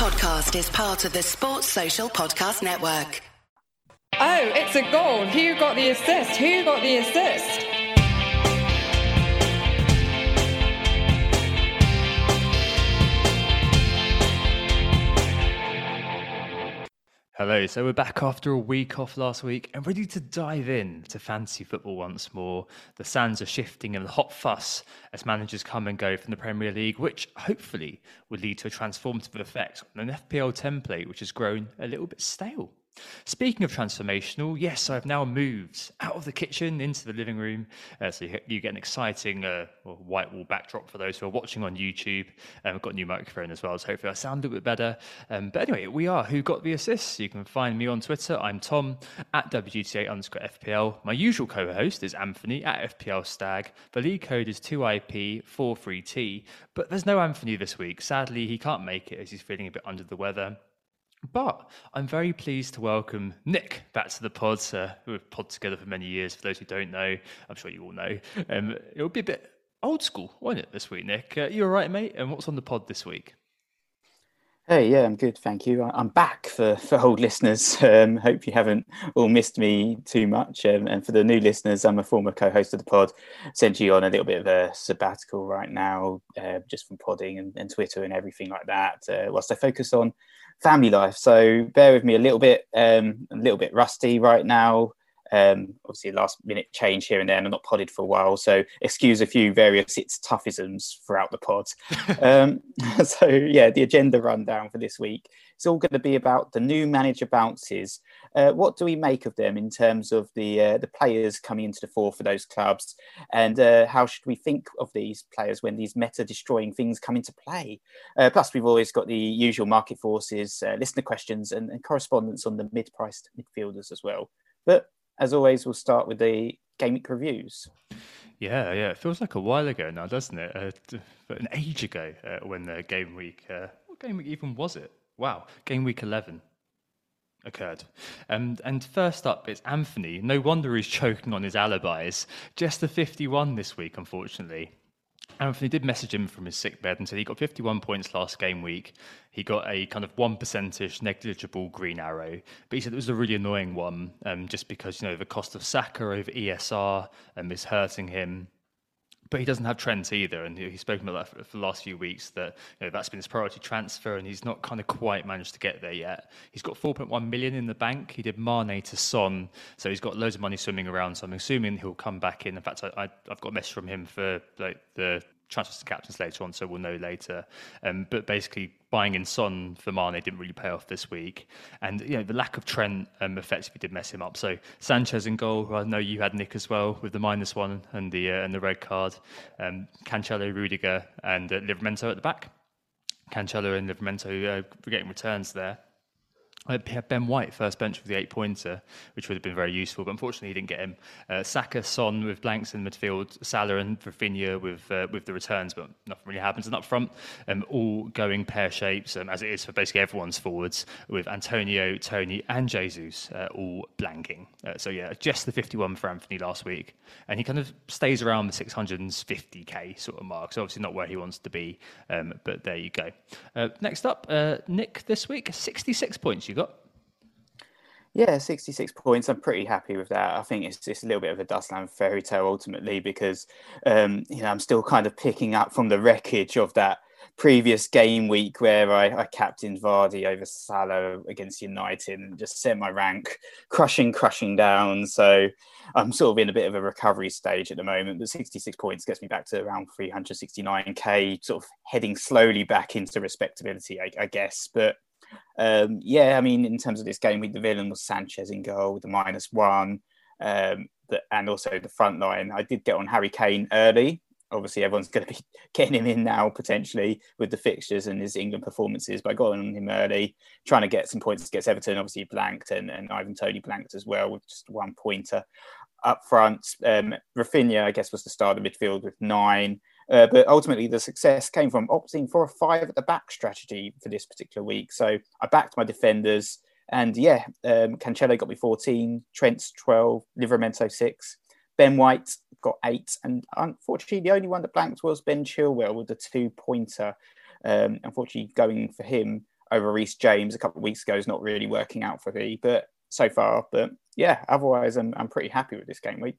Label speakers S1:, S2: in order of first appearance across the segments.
S1: podcast is part of the Sports Social Podcast Network.
S2: Oh, it's a goal. Who got the assist? Who got the assist?
S3: Hello, so we're back after a week off last week and ready to dive in to fantasy football once more. The sands are shifting and the hot fuss as managers come and go from the Premier League, which hopefully will lead to a transformative effect on an FPL template which has grown a little bit stale. Speaking of transformational, yes, I've now moved out of the kitchen into the living room. Uh, so you, you, get an exciting uh, white wall backdrop for those who are watching on YouTube. Um, I've got a new microphone as well, so hopefully I sound a little bit better. Um, but anyway, we are Who Got the Assists. You can find me on Twitter. I'm Tom at WGTA underscore FPL. My usual co host is Anthony at FPL Stag. The league code is 2IP43T, but there's no Anthony this week. Sadly, he can't make it as he's feeling a bit under the weather. But I'm very pleased to welcome Nick back to the pod. Uh, we've pod together for many years. For those who don't know, I'm sure you all know. Um, it will be a bit old school, won't it, this week, Nick? Uh, you all right, mate? And what's on the pod this week?
S4: Hey, yeah, I'm good, thank you. I'm back for, for old listeners. Um, hope you haven't all missed me too much. Um, and for the new listeners, I'm a former co-host of the pod, essentially on a little bit of a sabbatical right now, uh, just from podding and, and, Twitter and everything like that, uh, whilst I focus on family life. So bear with me a little bit, um, a little bit rusty right now. Um, obviously, last minute change here and there, and I'm not podded for a while, so excuse a few various it's toughisms throughout the pod. um, so yeah, the agenda rundown for this week it's all going to be about the new manager bounces. Uh, what do we make of them in terms of the uh, the players coming into the fore for those clubs, and uh, how should we think of these players when these meta destroying things come into play? Uh, plus, we've always got the usual market forces, uh, listener questions, and, and correspondence on the mid-priced midfielders as well. But as always, we'll start with the game week reviews.
S3: Yeah, yeah, it feels like a while ago now, doesn't it? Uh, an age ago uh, when the game week. Uh, what game week even was it? Wow, game week 11 occurred. Um, and first up, it's Anthony. No wonder he's choking on his alibis. Just the 51 this week, unfortunately. Anthony did message him from his sick bed and said he got 51 points last game week. He got a kind of one percentage negligible green arrow, but he said it was a really annoying one, um, just because you know the cost of Saka over ESR um, is hurting him but he doesn't have Trent either. And he's spoken about that for, the last few weeks that you know, that's been his priority transfer, and he's not kind of quite managed to get there yet. He's got 4.1 million in the bank. He did Mane to Son, so he's got loads of money swimming around. So I'm assuming he'll come back in. In fact, I, have got a message from him for like the transfers to captains later on, so we'll know later. Um, but basically, buying in Son for Mane didn't really pay off this week, and you know the lack of Trent um, effectively did mess him up. So Sanchez in goal, who I know you had Nick as well with the minus one and the uh, and the red card. Um, Cancelo, Rudiger, and uh, Livramento at the back. Cancelo and Livramento uh, getting returns there. Had Ben White first bench with the eight pointer, which would have been very useful, but unfortunately he didn't get him. Uh, Saka, Son with blanks in midfield, Salah and Raphinha with uh, with the returns, but nothing really happens. And up front, um, all going pear shapes, um, as it is for basically everyone's forwards, with Antonio, Toney, and Jesus uh, all blanking. Uh, so yeah, just the 51 for Anthony last week, and he kind of stays around the 650k sort of mark. So obviously not where he wants to be, um, but there you go. Uh, next up, uh, Nick this week, 66 points you got?
S4: Yeah, 66 points. I'm pretty happy with that. I think it's just a little bit of a Dustland fairy tale ultimately because, um, you know, I'm still kind of picking up from the wreckage of that previous game week where I, I captained Vardy over Salah against United and just set my rank crushing, crushing down. So I'm sort of in a bit of a recovery stage at the moment. But 66 points gets me back to around 369k, sort of heading slowly back into respectability, I, I guess. But um, yeah, I mean, in terms of this game the villain was Sanchez in goal, the minus one, um, the, and also the front line. I did get on Harry Kane early. Obviously, everyone's going to be getting him in now potentially with the fixtures and his England performances. But I got on him early, trying to get some points against Everton. Obviously, blanked and, and Ivan Toney blanked as well with just one pointer up front. Um, Raphinha, I guess, was the star of the midfield with nine. Uh, but ultimately, the success came from opting for a five at the back strategy for this particular week. So I backed my defenders, and yeah, um, Cancelo got me 14, Trent's 12, Livramento 6, Ben White got 8, and unfortunately, the only one that blanked was Ben Chilwell with the two pointer. Um, unfortunately, going for him, over Reece James a couple of weeks ago is not really working out for me, but so far. But yeah, otherwise, I'm, I'm pretty happy with this game week.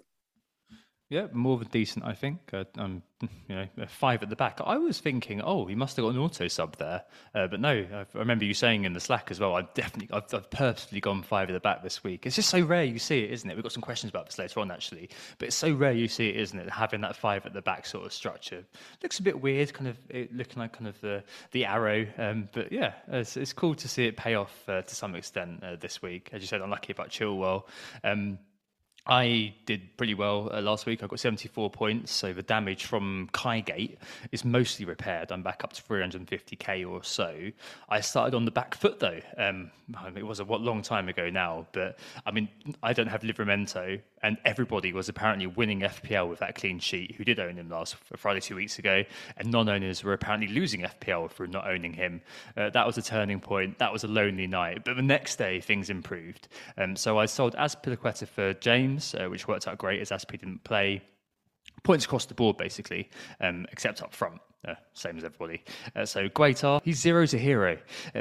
S3: Yeah, more than decent, I think. Uh, um, you know, five at the back. I was thinking, oh, he must have got an auto sub there, uh, but no. I remember you saying in the Slack as well. I've definitely, I've, I've, purposely gone five at the back this week. It's just so rare you see it, isn't it? We've got some questions about this later on, actually, but it's so rare you see it, isn't it? Having that five at the back sort of structure looks a bit weird, kind of looking like kind of the the arrow. Um, but yeah, it's, it's, cool to see it pay off uh, to some extent uh, this week. As you said, unlucky about Chilwell. Um, I did pretty well uh, last week. I got 74 points. So the damage from Kaigate is mostly repaired. I'm back up to 350k or so. I started on the back foot though. Um, it was a long time ago now, but I mean, I don't have Livramento, and everybody was apparently winning FPL with that clean sheet who did own him last Friday two weeks ago, and non-owners were apparently losing FPL through not owning him. Uh, that was a turning point. That was a lonely night. But the next day things improved. Um, so I sold Azpilicueta for James, uh, which worked out great as Azpi didn't play points across the board basically, um, except up front. Uh, same as everybody. Uh, so Guaita, he's zero to hero.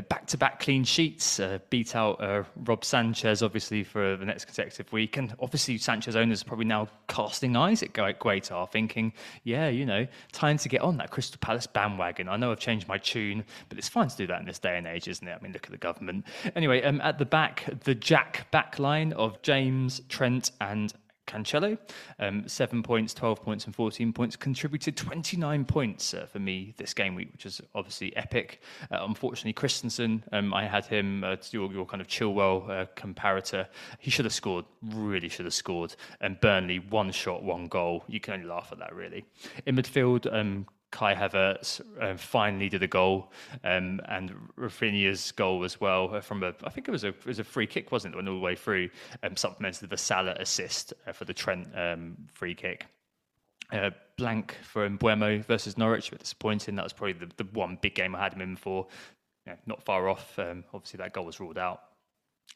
S3: Back to back clean sheets. Uh, beat out uh, Rob Sanchez, obviously, for the next consecutive week. And obviously, Sanchez owners are probably now casting eyes at Guaita, thinking, yeah, you know, time to get on that Crystal Palace bandwagon. I know I've changed my tune, but it's fine to do that in this day and age, isn't it? I mean, look at the government. Anyway, um, at the back, the Jack back line of James, Trent, and Cancelo. Um, seven points, 12 points, and 14 points. Contributed 29 points uh, for me this game week, which is obviously epic. Uh, unfortunately, Christensen, um, I had him, uh, your, your kind of Chilwell uh, comparator. He should have scored, really should have scored. And Burnley, one shot, one goal. You can only laugh at that, really. In midfield, um, Kai Havertz uh, finally did a goal, um, and Raphinha's goal as well uh, from a I think it was a it was a free kick, wasn't it? Went all the way through, um, supplemented the Salah assist uh, for the Trent um, free kick. Uh, blank for Mbeumo versus Norwich, but disappointing. That was probably the, the one big game I had him in for. Not far off. Um, obviously, that goal was ruled out.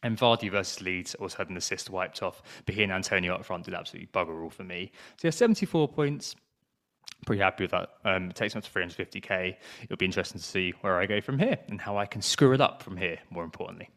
S3: And Vardy versus Leeds also had an assist wiped off, but he and Antonio up front did absolutely bugger all for me. So yeah, 74 points pretty happy with that. Um, it takes me up to 350k. It'll be interesting to see where I go from here and how I can screw it up from here. More importantly,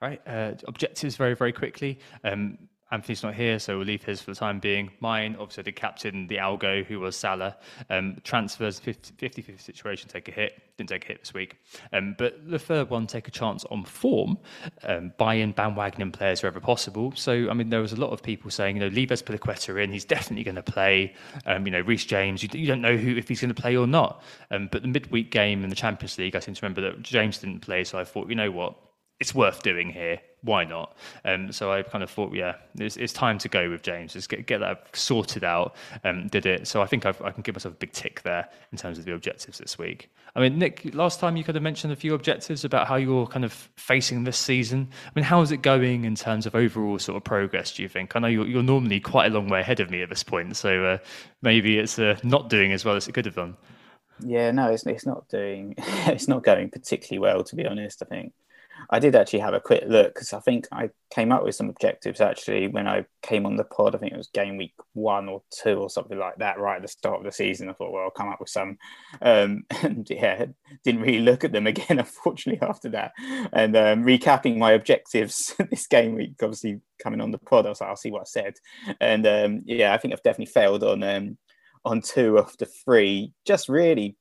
S3: right? Uh, objectives very very quickly. Um, Anthony's not here, so we'll leave his for the time being. Mine, obviously, the captain, the algo, who was Salah. Um, transfers, 50 50 situation, take a hit. Didn't take a hit this week. Um, but the third one, take a chance on form, um, buy in bandwagoning players wherever possible. So, I mean, there was a lot of people saying, you know, leave Azpilicueta in, he's definitely going to play. Um, you know, Reece James, you, you, don't know who if he's going to play or not. Um, but the midweek game in the Champions League, I seem to remember that James didn't play, so I thought, you know what, it's worth doing here why not? Um, so I kind of thought, yeah, it's, it's, time to go with James. Let's get, get that sorted out. Um, did it. So I think I've, i can give myself a big tick there in terms of the objectives this week. I mean, Nick, last time you could have mentioned a few objectives about how you're kind of facing this season. I mean, how is it going in terms of overall sort of progress, do you think? I know you're, you're normally quite a long way ahead of me at this point. So uh, maybe it's uh, not doing as well as it could have done.
S4: Yeah, no, it's, it's not doing, it's not going particularly well, to be honest, I think. I did actually have a quick look because I think I came up with some objectives actually when I came on the pod. I think it was game week one or two or something like that, right at the start of the season. I thought, well, I'll come up with some. Um, and yeah, didn't really look at them again, unfortunately, after that. And um, recapping my objectives this game week, obviously coming on the pod, I was like, I'll see what I said. And um, yeah, I think I've definitely failed on um, on two of the three, just really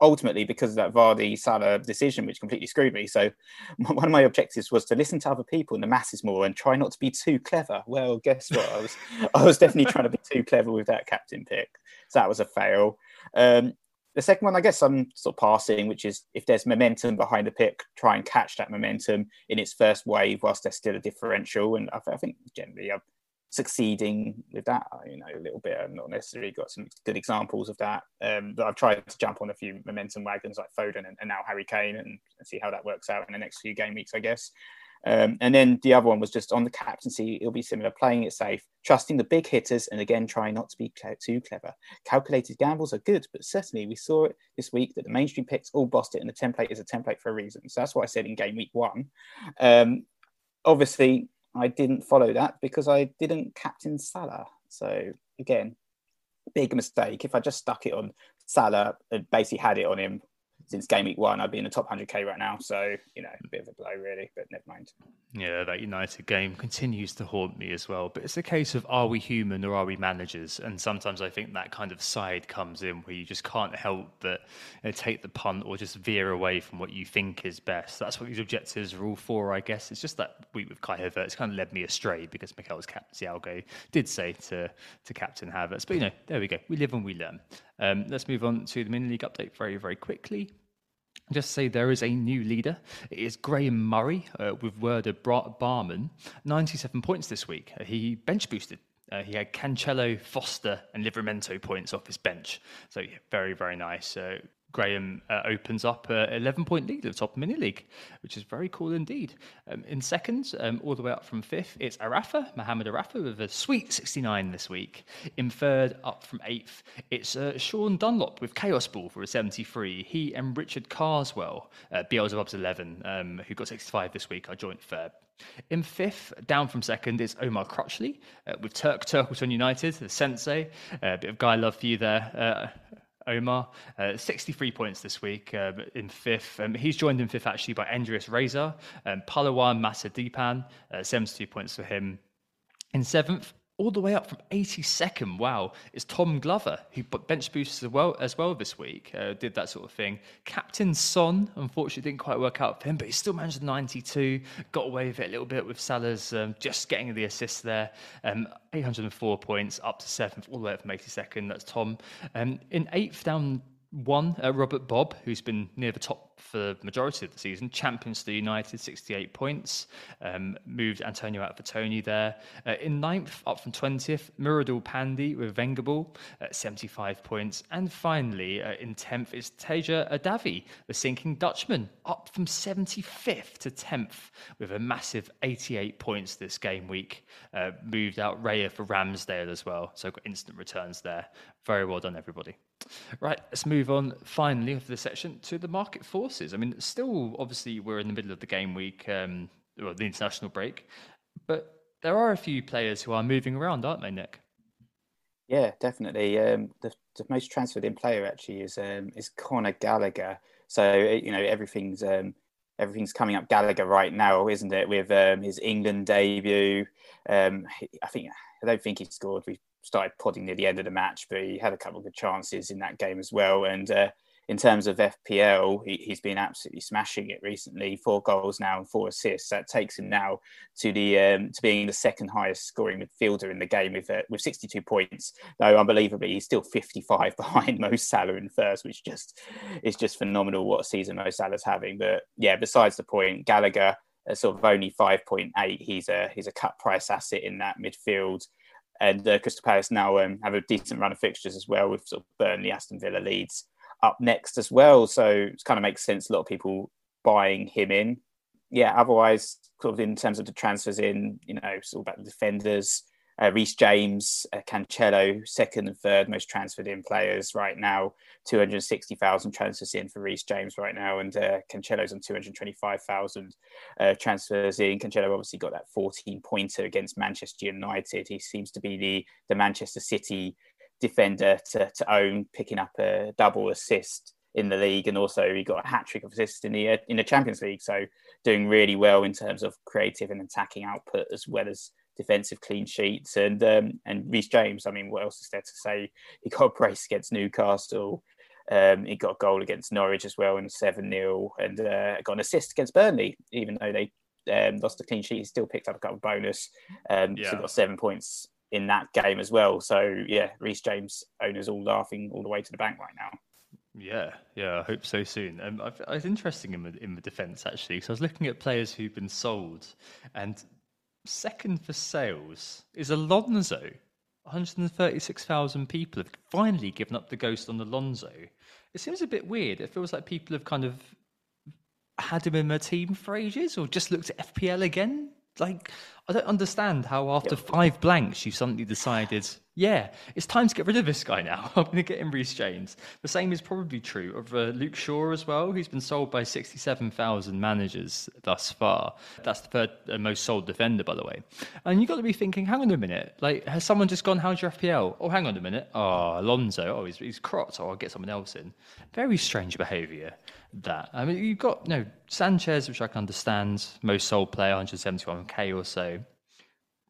S4: ultimately because of that Vardy Salah decision, which completely screwed me. So one of my objectives was to listen to other people in the masses more and try not to be too clever. Well, guess what? I was I was definitely trying to be too clever with that captain pick. So that was a fail. Um, the second one, I guess I'm sort of passing, which is if there's momentum behind the pick, try and catch that momentum in its first wave whilst there's still a differential. And I think generally I've succeeding with that. You know, a little bit. I've not necessarily got some good examples of that. Um, but I've tried to jump on a few momentum wagons like Foden and, and now Harry Kane and, and, see how that works out in the next few game weeks, I guess. Um, and then the other one was just on the captaincy. It'll be similar, playing it safe, trusting the big hitters, and again trying not to be too clever. Calculated gambles are good, but certainly we saw it this week that the mainstream picks all bossed it, and the template is a template for a reason. So that's what I said in game week one. Um, obviously, I didn't follow that because I didn't captain Salah. So again, big mistake. If I just stuck it on Salah and basically had it on him since game week one, I'd be in the top 100k right now. So you know, a bit of a blow really, but never mind.
S3: Yeah, that United game continues to haunt me as well. But it's a case of are we human or are we managers? And sometimes I think that kind of side comes in where you just can't help but you know, take the punt or just veer away from what you think is best. That's what these objectives are all for, I guess. It's just that week with Kai Havertz kind of led me astray because Mikel's captain Thiago did say to to captain Havertz. But you know, there we go. We live and we learn. Um, let's move on to the mini league update very, very quickly. Just say there is a new leader. It is Graham Murray uh, with Werder Barman. 97 points this week. Uh, he bench boosted. Uh, he had Cancelo, Foster, and Livramento points off his bench. So, yeah, very, very nice. Uh, Graham uh, opens up an 11 point lead at the top of mini league, which is very cool indeed. Um, in second, um, all the way up from fifth, it's Arafa, Mohamed Arafa, with a sweet 69 this week. In third, up from eighth, it's uh, Sean Dunlop with Chaos Ball for a 73. He and Richard Carswell, uh, Beelzebub's 11, um, who got 65 this week, are joint third. In fifth, down from second, is Omar Crutchley uh, with Turk Turkleton United, the sensei. Uh, a bit of guy love for you there. Omar. Uh, 63 points this week uh, in fifth. Um, he's joined in fifth actually by Andreas Reza, um, Palawan Masadipan, uh, 72 points for him. In seventh, all the way up from 82nd. Wow, it's Tom Glover who bench boosts as well as well this week. Uh, did that sort of thing. Captain Son, unfortunately, didn't quite work out for him, but he still managed 92. Got away with it a little bit with Salah's um, just getting the assist there. Um, 804 points up to seventh, all the way up from 82nd. That's Tom. Um, in eighth, down one, uh, Robert Bob, who's been near the top for the majority of the season, champions the United, 68 points. Um, moved Antonio out for Toney there. Uh, in ninth, up from 20th, Muradul Pandi with Vengable at 75 points. And finally, uh, in 10th is Teja Adavi, the sinking Dutchman, up from 75th to 10th with a massive 88 points this game week. Uh, moved out Raya for Ramsdale as well. So got instant returns there. Very well done, everybody. Right, let's move on finally of this section to the market I mean, still, obviously, we're in the middle of the game week, um, or the international break, but there are a few players who are moving around, aren't they, Nick?
S4: Yeah, definitely. Um, the, the, most transferred in player actually is um, is Conor Gallagher. So you know everything's um, everything's coming up Gallagher right now, isn't it? With um, his England debut, um, I think I don't think he scored. We started podding near the end of the match, but he had a couple of good chances in that game as well. And uh, in terms of FPL, he, has been absolutely smashing it recently. Four goals now and four assists. That takes him now to the um, to being the second highest scoring midfielder in the game with uh, with 62 points. Though unbelievably, he's still 55 behind Mo Salah in first, which just is just phenomenal. What a season Mo Salah's having. But yeah, besides the point, Gallagher. Uh, sort of only 5.8 he's a he's a cut price asset in that midfield and uh, Crystal Palace now um, have a decent run of fixtures as well with sort of Burnley, Aston Villa, Leeds up next as well. So it kind of makes sense. A lot of people buying him in. Yeah. Otherwise, sort of in terms of the transfers in, you know, it's all about the defenders uh, Reece James, uh, Cancelo, second and third most transferred in players right now. 260,000 transfers in for Reece James right now, and uh, Cancelo's on 225,000 uh, transfers in. Cancelo obviously got that 14 pointer against Manchester United. He seems to be the, the Manchester City defender to, to own, picking up a double assist in the league, and also he got a hat trick of assists in the uh, in the Champions League. So doing really well in terms of creative and attacking output as well as defensive clean sheets. And um, and Reece James, I mean, what else is there to say? He got a brace against Newcastle. Um, he got a goal against Norwich as well in 7 0 and uh, got an assist against Burnley, even though they um, lost the clean sheet. He still picked up a couple of bonus. Um, yeah. So got seven points in that game as well. So, yeah, Reece James owners all laughing all the way to the bank right now.
S3: Yeah, yeah, I hope so soon. Um, I, I was interesting in the, in the defence actually, so I was looking at players who've been sold, and second for sales is Alonso. 136,000 people have finally given up the ghost on Alonso. It seems a bit weird. It feels like people have kind of had him in their team for ages or just looked at FPL again. Like, I don't understand how after five blanks you suddenly decided yeah, it's time to get rid of this guy now. I'm going to get him Reece James. The same is probably true of uh, Luke Shaw as well. He's been sold by 67,000 managers thus far. That's the third uh, most sold defender, by the way. And you've got to be thinking, hang on a minute. Like, has someone just gone, how's your FPL? Oh, hang on a minute. Oh, Alonso. Oh, he's, he's cropped. Oh, I'll get someone else in. Very strange behaviour, that. I mean, you've got, no Sanchez, which I can understand, most sold player, 171k or so.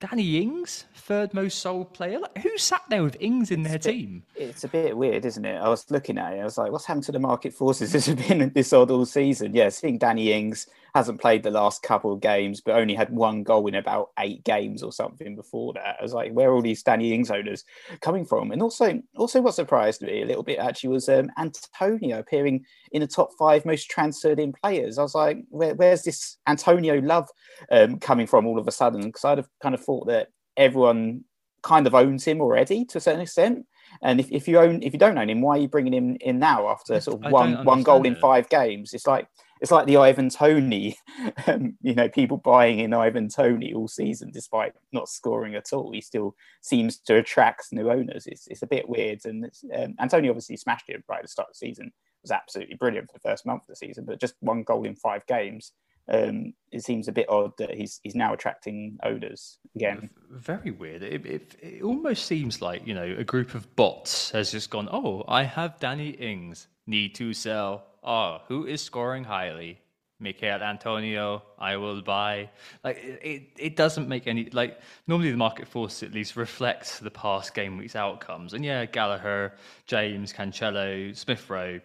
S3: Danny Ings, third most sold player. Like, who sat there with Ings in their
S4: it's
S3: team?
S4: Bit, it's a bit weird, isn't it? I was looking at it. I was like, what's happened to the market forces? This has been this odd all season. Yeah, seeing Danny Ings hasn't played the last couple of games, but only had one goal in about eight games or something before that. I was like, where are all these Danny Ings owners coming from? And also, also what surprised me a little bit actually was um, Antonio appearing in the top five most transferred in players. I was like, where, where's this Antonio love um, coming from all of a sudden? Because I'd have kind of thought that everyone kind of owns him already to a certain extent. And if, if you own if you don't own him, why are you bringing him in now after sort of I one one goal it. in five games? It's like it's like the Ivan Toney, um, you know, people buying in Ivan Toney all season despite not scoring at all. He still seems to attract new owners. It's, it's a bit weird. And um, Antonio obviously smashed it right at the start of the season. It was absolutely brilliant for the first month of the season, but just one goal in five games. Um, it seems a bit odd that he's he's now attracting owners again.
S3: Very weird. It, it, it almost seems like you know a group of bots has just gone. Oh, I have Danny Ings. Need to sell oh, who is scoring highly? Michail Antonio, I will buy. Like it, it doesn't make any like normally the market force at least reflects the past game week's outcomes. And yeah, Gallagher, James, Cancelo, Smith Rowe,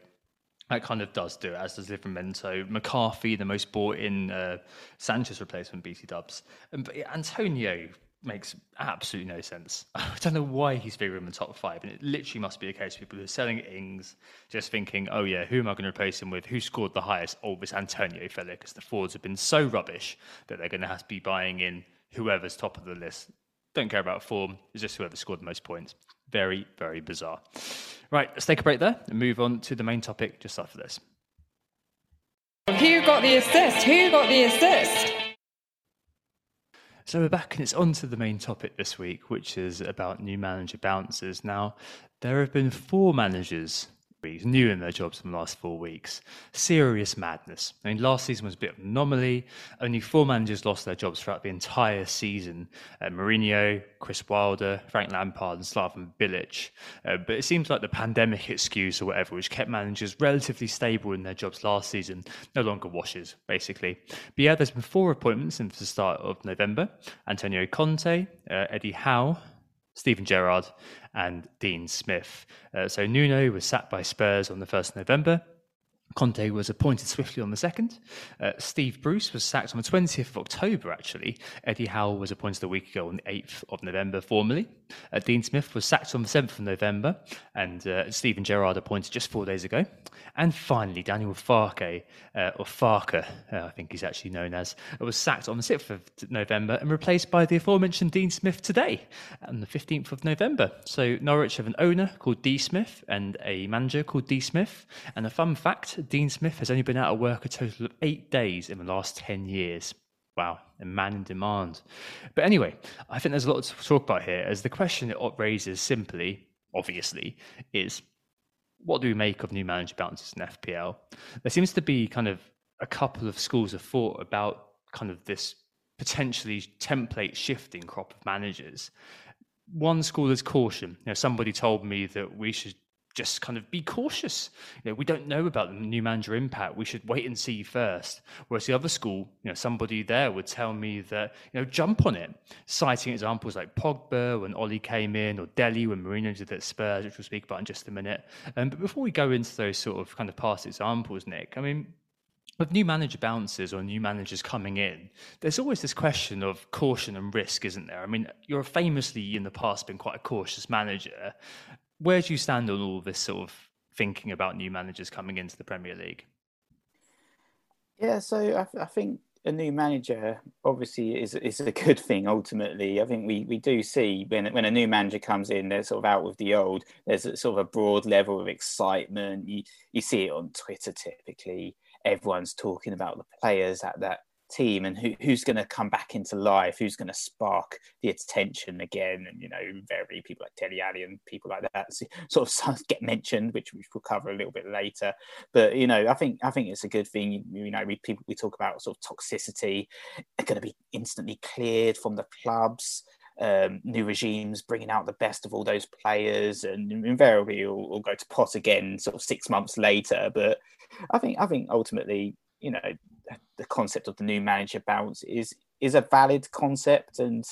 S3: that kind of does do it, as does Livramento. McCarthy, the most bought in uh, Sanchez replacement, BT Dubs. And but Antonio makes absolutely no sense. I don't know why he's bigger in the top five, and it literally must be a case of people who are selling Ings, just thinking, "Oh yeah, who am I going to replace him with? Who scored the highest? Oh, this Antonio fella, because the forwards have been so rubbish that they're going to have to be buying in whoever's top of the list. Don't care about form; it's just whoever scored the most points. Very, very bizarre. Right, let's take a break there and move on to the main topic just after this.
S2: Who got the assist? Who got the assist?
S3: So we're back and it's on to the main topic this week, which is about new manager bounces. Now, there have been four managers new in their jobs in the last four weeks. Serious madness. I mean, last season was a bit of an anomaly. Only four managers lost their jobs throughout the entire season uh, Mourinho, Chris Wilder, Frank Lampard, and Slaven Bilic. Uh, but it seems like the pandemic excuse or whatever, which kept managers relatively stable in their jobs last season, no longer washes, basically. But yeah, there's been four appointments since the start of November Antonio Conte, uh, Eddie Howe, Steven Gerrard and Dean Smith. Uh, so Nuno was sacked by Spurs on the 1st of November. Conte was appointed swiftly on the 2nd. Uh, Steve Bruce was sacked on the 20th of October, actually. Eddie Howe was appointed a week ago on the 8th of November formally. Uh, Dean Smith was sacked on the 7th of November, and uh, Steven Gerrard appointed just four days ago. And finally, Daniel Farke, uh, or Farke, uh, I think he's actually known as, was sacked on the 6th of November and replaced by the aforementioned Dean Smith today, on the 15th of November. So Norwich have an owner called D Smith and a manager called D Smith. And a fun fact Dean Smith has only been out of work a total of eight days in the last 10 years. Wow, a man in demand. But anyway, I think there's a lot to talk about here, as the question it raises simply, obviously, is what do we make of new manager bounces in FPL? There seems to be kind of a couple of schools of thought about kind of this potentially template shifting crop of managers. One school is caution. You know, somebody told me that we should just kind of be cautious. You know, we don't know about the new manager impact. We should wait and see first. Whereas the other school, you know, somebody there would tell me that, you know, jump on it, citing examples like Pogba when Ole came in or Dele when Mourinho did at Spurs, which we'll speak about in just a minute. Um, but before we go into those sort of kind of past examples, Nick, I mean, with new manager bounces or new managers coming in, there's always this question of caution and risk, isn't there? I mean, you're famously in the past been quite a cautious manager where do you stand on all this sort of thinking about new managers coming into the Premier League?
S4: Yeah, so I, I think a new manager obviously is is a good thing ultimately. I think we, we do see when when a new manager comes in, they're sort of out with the old. There's a, sort of a broad level of excitement. You you see it on Twitter typically. Everyone's talking about the players at that team and who, who's going to come back into life, who's going to spark the attention again. And, you know, very people like Dele Alli and people like that sort of get mentioned, which, which we'll cover a little bit later. But, you know, I think I think it's a good thing. You, you know, we, people, we talk about sort of toxicity, are going to be instantly cleared from the clubs. Um, new regimes bringing out the best of all those players, and invariably will go to pot again, sort of six months later. But I think I think ultimately, you know, the concept of the new manager bounce is is a valid concept, and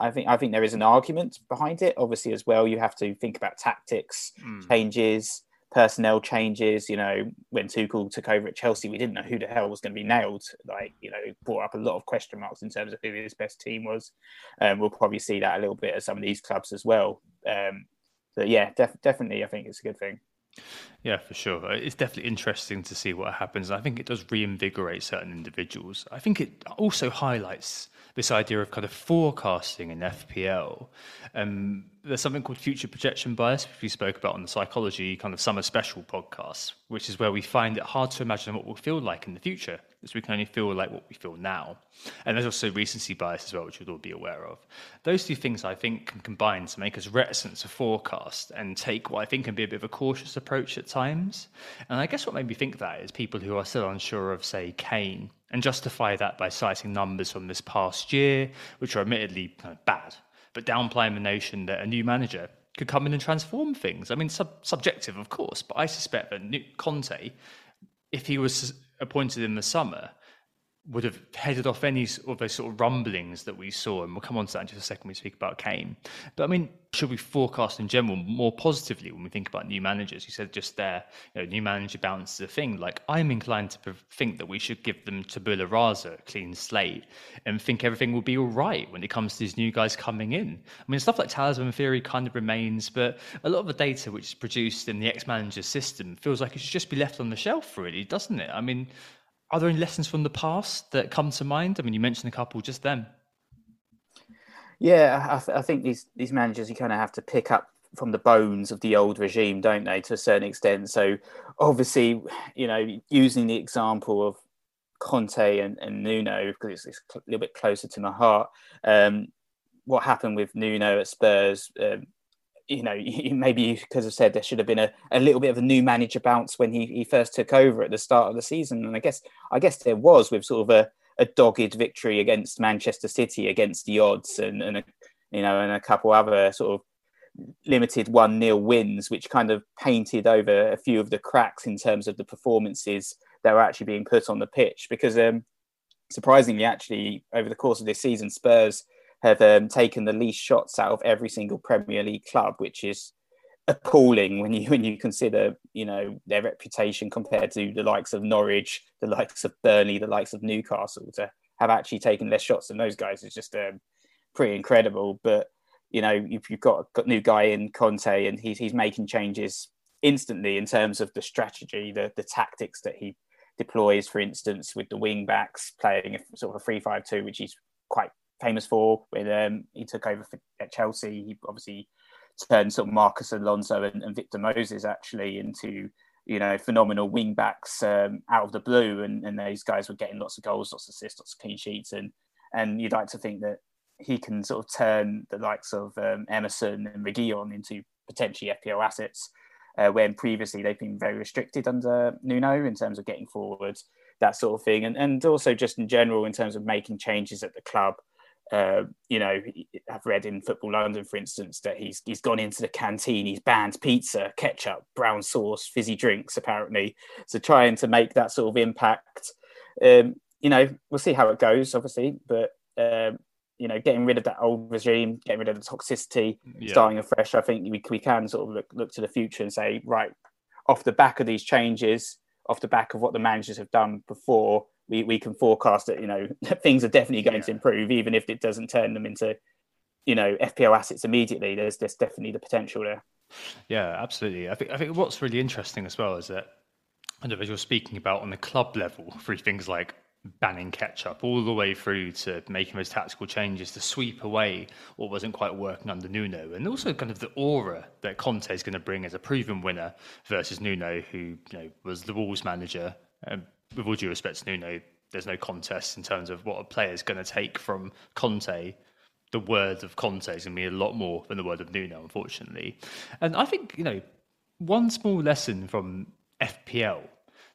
S4: I think I think there is an argument behind it. Obviously, as well, you have to think about tactics mm. changes, personnel changes. You know, when Tuchel took over at Chelsea, we didn't know who the hell was going to be nailed. Like, you know, brought up a lot of question marks in terms of who his best team was. Um, we'll probably see that a little bit at some of these clubs as well. Um, but yeah, def- definitely, I think it's a good thing.
S3: Yeah, for sure. Uh, it's definitely interesting to see what happens. I think it does reinvigorate certain individuals. I think it also highlights this idea of kind of forecasting in FPL. Um, there's something called future projection bias, which we spoke about on the psychology kind of summer special podcast, which is where we find it hard to imagine what we'll feel like in the future, as we can only feel like what we feel now. And there's also recency bias as well, which we'd all be aware of. Those two things I think can combine to make us reticent to forecast and take what I think can be a bit of a cautious approach at times. And I guess what made me think that is people who are still unsure of, say, Kane and justify that by citing numbers from this past year, which are admittedly kind of bad, but downplaying the notion that a new manager could come in and transform things. I mean, sub- subjective, of course, but I suspect that Conte, if he was appointed in the summer, would have headed off any of those sort of rumblings that we saw, and we'll come on to that in just a second when we speak about Kane. But I mean, should we forecast in general more positively when we think about new managers? You said just there, you know, new manager bounce is a thing. Like I'm inclined to think that we should give them tabula rasa, clean slate, and think everything will be all right when it comes to these new guys coming in. I mean, stuff like talisman theory kind of remains, but a lot of the data which is produced in the ex-manager system feels like it should just be left on the shelf, really, doesn't it? I mean are there any lessons from the past that come to mind? I mean, you mentioned a couple just then.
S4: Yeah, I, th- I think these these managers you kind of have to pick up from the bones of the old regime, don't they, to a certain extent? So, obviously, you know, using the example of Conte and, and Nuno because it's, it's, a little bit closer to my heart. Um, what happened with Nuno at Spurs? Um, you know, maybe could have said there should have been a, a little bit of a new manager bounce when he, he first took over at the start of the season. And I guess I guess there was with sort of a, a dogged victory against Manchester City against the odds and, and a, you know, and a couple other sort of limited one nil wins, which kind of painted over a few of the cracks in terms of the performances that were actually being put on the pitch. Because um, surprisingly, actually, over the course of this season, Spurs have um, taken the least shots out of every single Premier League club, which is appalling when you when you consider you know their reputation compared to the likes of Norwich, the likes of Burnley, the likes of Newcastle to have actually taken less shots than those guys is just um, pretty incredible. But you know you've, you've got a new guy in Conte and he's he's making changes instantly in terms of the strategy, the the tactics that he deploys. For instance, with the wing backs playing a sort of a three-five-two, which he's quite famous for when um, he took over for, at Chelsea. He obviously turned sort of Marcos Alonso and, and Victor Moses actually into you know phenomenal wing backs um, out of the blue, and, and these guys were getting lots of goals, lots of assists, lots of clean sheets, and and you'd like to think that he can sort of turn the likes of um, Emerson and Reguilon into potentially FPL assets. Uh, when previously they've been very restricted under Nuno in terms of getting forward, that sort of thing, and and also just in general in terms of making changes at the club uh, you know, I've read in Football London, for instance, that he's he's gone into the canteen, he's banned pizza, ketchup, brown sauce, fizzy drinks, apparently. So trying to make that sort of impact. Um, you know, we'll see how it goes, obviously, but um, you know, getting rid of that old regime, getting rid of the toxicity, yeah. starting afresh. I think we we can sort of look look to the future and say, right, off the back of these changes, off the back of what the managers have done before, we, we can forecast that you know things are definitely going yeah. to improve, even if it doesn't turn them into you know FPL assets immediately. There's there's definitely the potential there.
S3: Yeah, absolutely. I think I think what's really interesting as well is that and as you're speaking about on the club level through things like banning ketchup all the way through to making those tactical changes to sweep away what wasn't quite working under Nuno, and also kind of the aura that Conte is going to bring as a proven winner versus Nuno, who you know was the Wolves manager, um, with all due respect to Nuno, there's no contest in terms of what a player is going to take from Conte. The word of Conte is going to be a lot more than the word of Nuno, unfortunately. And I think, you know, one small lesson from FPL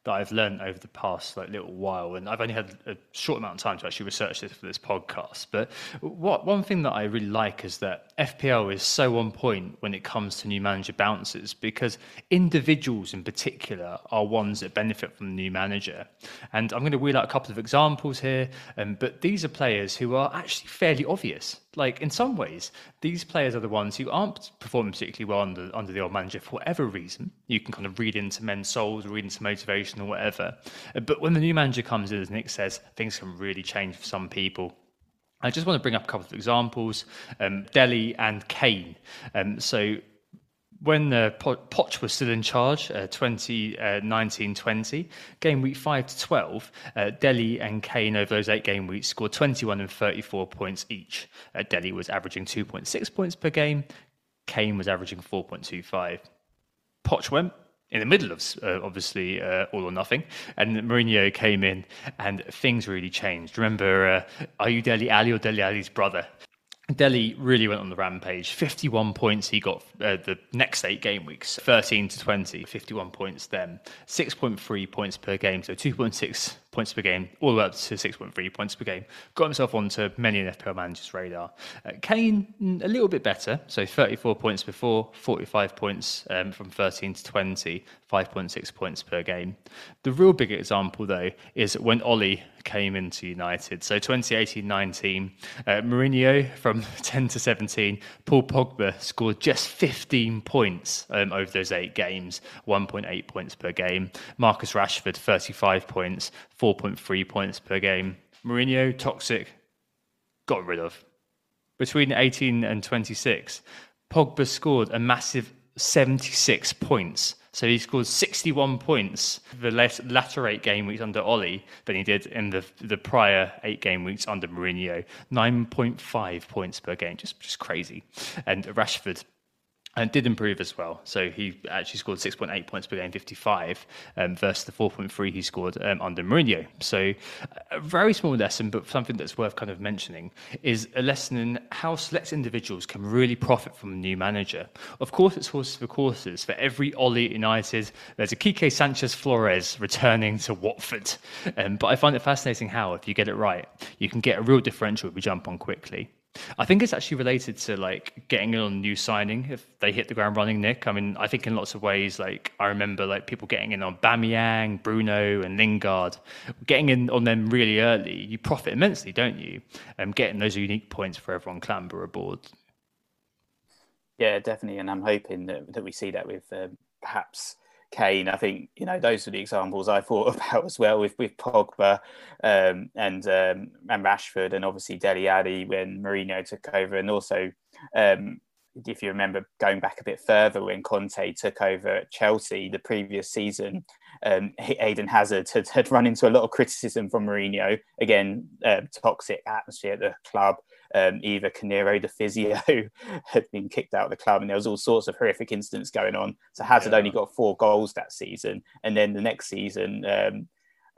S3: that I've learned over the past like little while, and I've only had a short amount of time to actually research this for this podcast. But what one thing that I really like is that FPL is so on point when it comes to new manager bounces because individuals in particular are ones that benefit from the new manager. And I'm going to wheel out a couple of examples here, um, but these are players who are actually fairly obvious like in some ways, these players are the ones who aren't performing particularly well under under the old manager for whatever reason. You can kind of read into men's souls, read into motivation or whatever. But when the new manager comes in, as Nick says, things can really change for some people. I just want to bring up a couple of examples. Um, Dele and Kane. Um, so when uh, Poch was still in charge, uh, 2019 uh, 20, game week 5 to 12, uh, Dele and Kane over those eight game weeks scored 21 and 34 points each. Uh, Dele was averaging 2.6 points per game, Kane was averaging 4.25. Poch went in the middle of uh, obviously uh, all or nothing, and Mourinho came in, and things really changed. Remember, uh, are you Dele Alli or Deli Ali's brother? Dele really went on the rampage. 51 points he got uh, the next eight game weeks, 13 to 20, 51 points then. 6.3 points per game, so 2.6 points per game, all the way up to 6.3 points per game. Got himself onto many an FPL manager's radar. Uh, Kane, a little bit better, so 34 points before, 45 points um, from 13 to 20, 5.6 points per game. The real big example, though, is when Ole came into United. So 2018-19, uh, Mourinho from 10 to 17, Paul Pogba scored just 15 points um, over those eight games, 1.8 points per game. Marcus Rashford, 35 points, 4.3 points per game. Mourinho, toxic, got rid of. Between 18 and 26, Pogba scored a massive 76 points. So he scored 61 points the latter eight game weeks under Ole than he did in the the prior eight game weeks under Mourinho. 9.5 points per game, just just crazy. And Rashford and did improve as well. So he actually scored 6.8 points per game, 55, um, versus the 4.3 he scored um, under Mourinho. So a very small lesson, but something that's worth kind of mentioning is a lesson in how select individuals can really profit from a new manager. Of course, it's horses for courses. For every Ole United, there's a Quique Sanchez Flores returning to Watford. Um, but I find it fascinating how, if you get it right, you can get a real differential if you jump on quickly. I think it's actually related to like getting in on a new signing if they hit the ground running. Nick, I mean, I think in lots of ways, like I remember like people getting in on Bamiyang, Bruno, and Lingard, getting in on them really early. You profit immensely, don't you? And um, getting those unique points for everyone clamber aboard.
S4: Yeah, definitely, and I'm hoping that, that we see that with um, perhaps Kane. I think you know those are the examples I thought about as well with with Pogba um, and um, and Rashford, and obviously Dele Alli when Mourinho took over, and also um, if you remember going back a bit further when Conte took over at Chelsea the previous season, um, Eden Hazard had, had, run into a lot of criticism from Mourinho. Again, uh, toxic atmosphere at the club um, Eva Carneiro, the physio, had been kicked out of the club, and there was all sorts of horrific incidents going on. So Hazard yeah. only got four goals that season, and then the next season, um,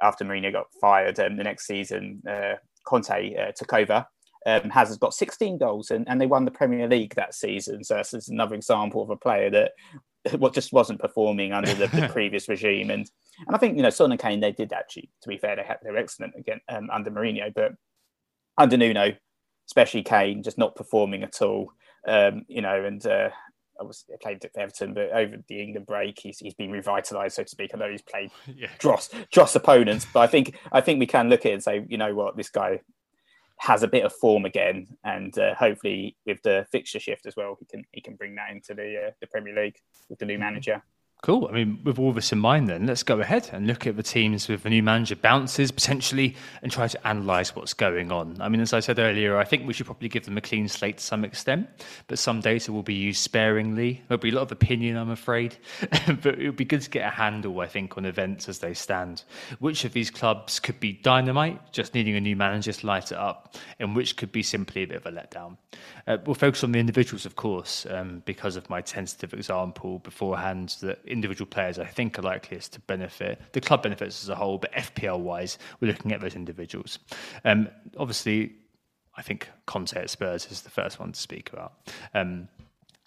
S4: after Mourinho got fired, um, the next season uh, Conte uh, took over. Um, Hazard got 16 goals, and, and they won the Premier League that season. So that's, another example of a player that what just wasn't performing under the, the previous regime. And and I think you know Son and Kane they did actually. To be fair, they had, they were excellent again um, under Mourinho, but under Nuno, especially Kane just not performing at all. Um, you know, and uh, I was played at Everton, but over the England break, he's, he's been revitalised, so to speak. I know he's played yeah. dross dross opponents, but I think I think we can look at it and say, you know what, this guy has a bit of form again, and uh, hopefully with the fixture shift as well, he can he can bring that into the uh, the Premier League with the new mm-hmm. manager.
S3: Cool. I mean, with all this in mind, then let's go ahead and look at the teams with the new manager bounces potentially and try to analyse what's going on. I mean, as I said earlier, I think we should probably give them a clean slate to some extent, but some data will be used sparingly. There'll be a lot of opinion, I'm afraid, but it would be good to get a handle, I think, on events as they stand. Which of these clubs could be dynamite, just needing a new manager to light it up, and which could be simply a bit of a letdown? Uh, we'll focus on the individuals, of course, um, because of my tentative example beforehand that individual players I think are likeliest to benefit. The club benefits as a whole, but FPL wise, we're looking at those individuals. Um, obviously, I think Conte at Spurs is the first one to speak about. Um,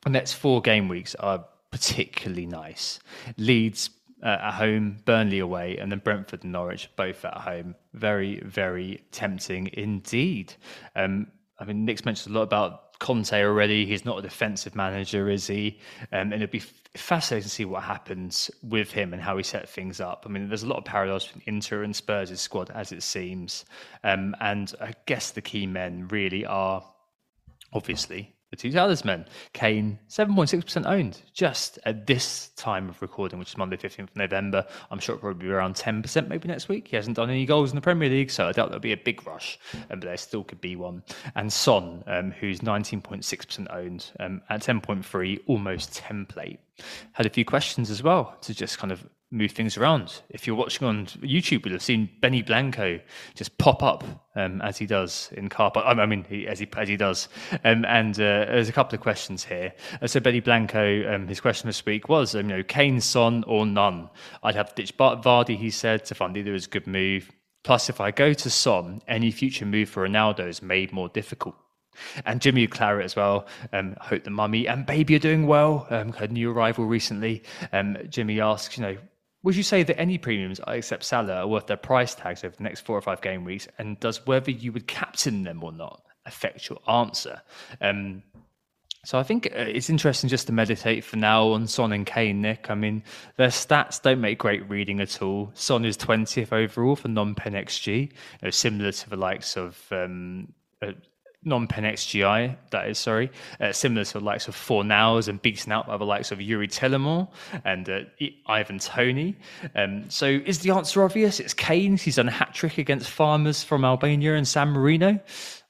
S3: the next four game weeks are particularly nice. Leeds uh, at home, Burnley away, and then Brentford and Norwich both at home. Very, very tempting indeed. Um, I mean, Nick's mentioned a lot about Conte already. He's not a defensive manager, is he? Um, and it'd be fascinating to see what happens with him and how he set things up. I mean, there's a lot of parallels between Inter and Spurs' squad, as it seems. Um, and I guess the key men really are obviously the two talisman. Kane, 7.6% owned just at this time of recording, which is Monday, 15th of November. I'm sure it'll probably be around 10% maybe next week. He hasn't done any goals in the Premier League, so I doubt there'll be a big rush, um, but there still could be one. And Son, um, who's 19.6% owned um, at 10.3, almost template. Had a few questions as well to just kind of move things around. If you're watching on YouTube, you'll have seen Benny Blanco just pop up um, as he does in car park. I mean, he, as he as he does. Um, and uh, there's a couple of questions here. Uh, so Benny Blanco, um, his question this week was, um, you know, Kane, Son, or none. I'd have to ditch Vardy. He said to find either is a good move. Plus, if I go to Son, any future move for Ronaldo is made more difficult. And Jimmy Claret as well. Um, hope the mummy and baby are doing well. Um, a new arrival recently. Um, Jimmy asks, you know, would you say that any premiums except Salah are worth their price tags over the next four or five game weeks? And does whether you would captain them or not affect your answer? Um, so I think uh, it's interesting just to meditate for now on Son and Kane, Nick. I mean, their stats don't make great reading at all. Son is 20th overall for non-pen XG, you know, similar to the likes of um, uh, non-pen XGI, that is, sorry, uh, similar to the likes of Fornals and beaten out by the likes of Youri Tielemans and uh, Ivan Toney. Um, so is the answer obvious? It's Kane. He's done a hat-trick against Farmers from Albania and San Marino.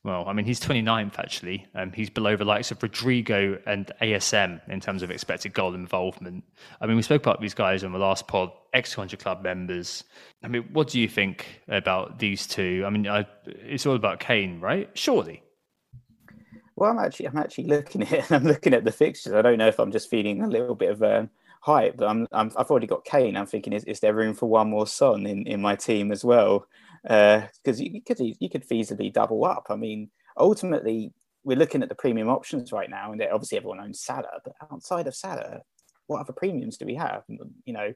S3: Well, I mean, he's 29th, actually. Um, he's below the likes of Rodrigo and ASM in terms of expected goal involvement. I mean, we spoke about these guys on the last pod, X200 Club members. I mean, what do you think about these two? I mean, I, it's all about Kane, right? Surely.
S4: Well, I'm actually I'm actually looking at I'm looking at the fixtures. I don't know if I'm just feeling a little bit of um, hype, but I'm, i have already got Kane. I'm thinking, is, is there room for one more Son in, in my team as well? Because uh, you, could you could feasibly double up. I mean, ultimately, we're looking at the premium options right now, and obviously everyone owns Salah, but outside of Salah, what other premiums do we have? You know,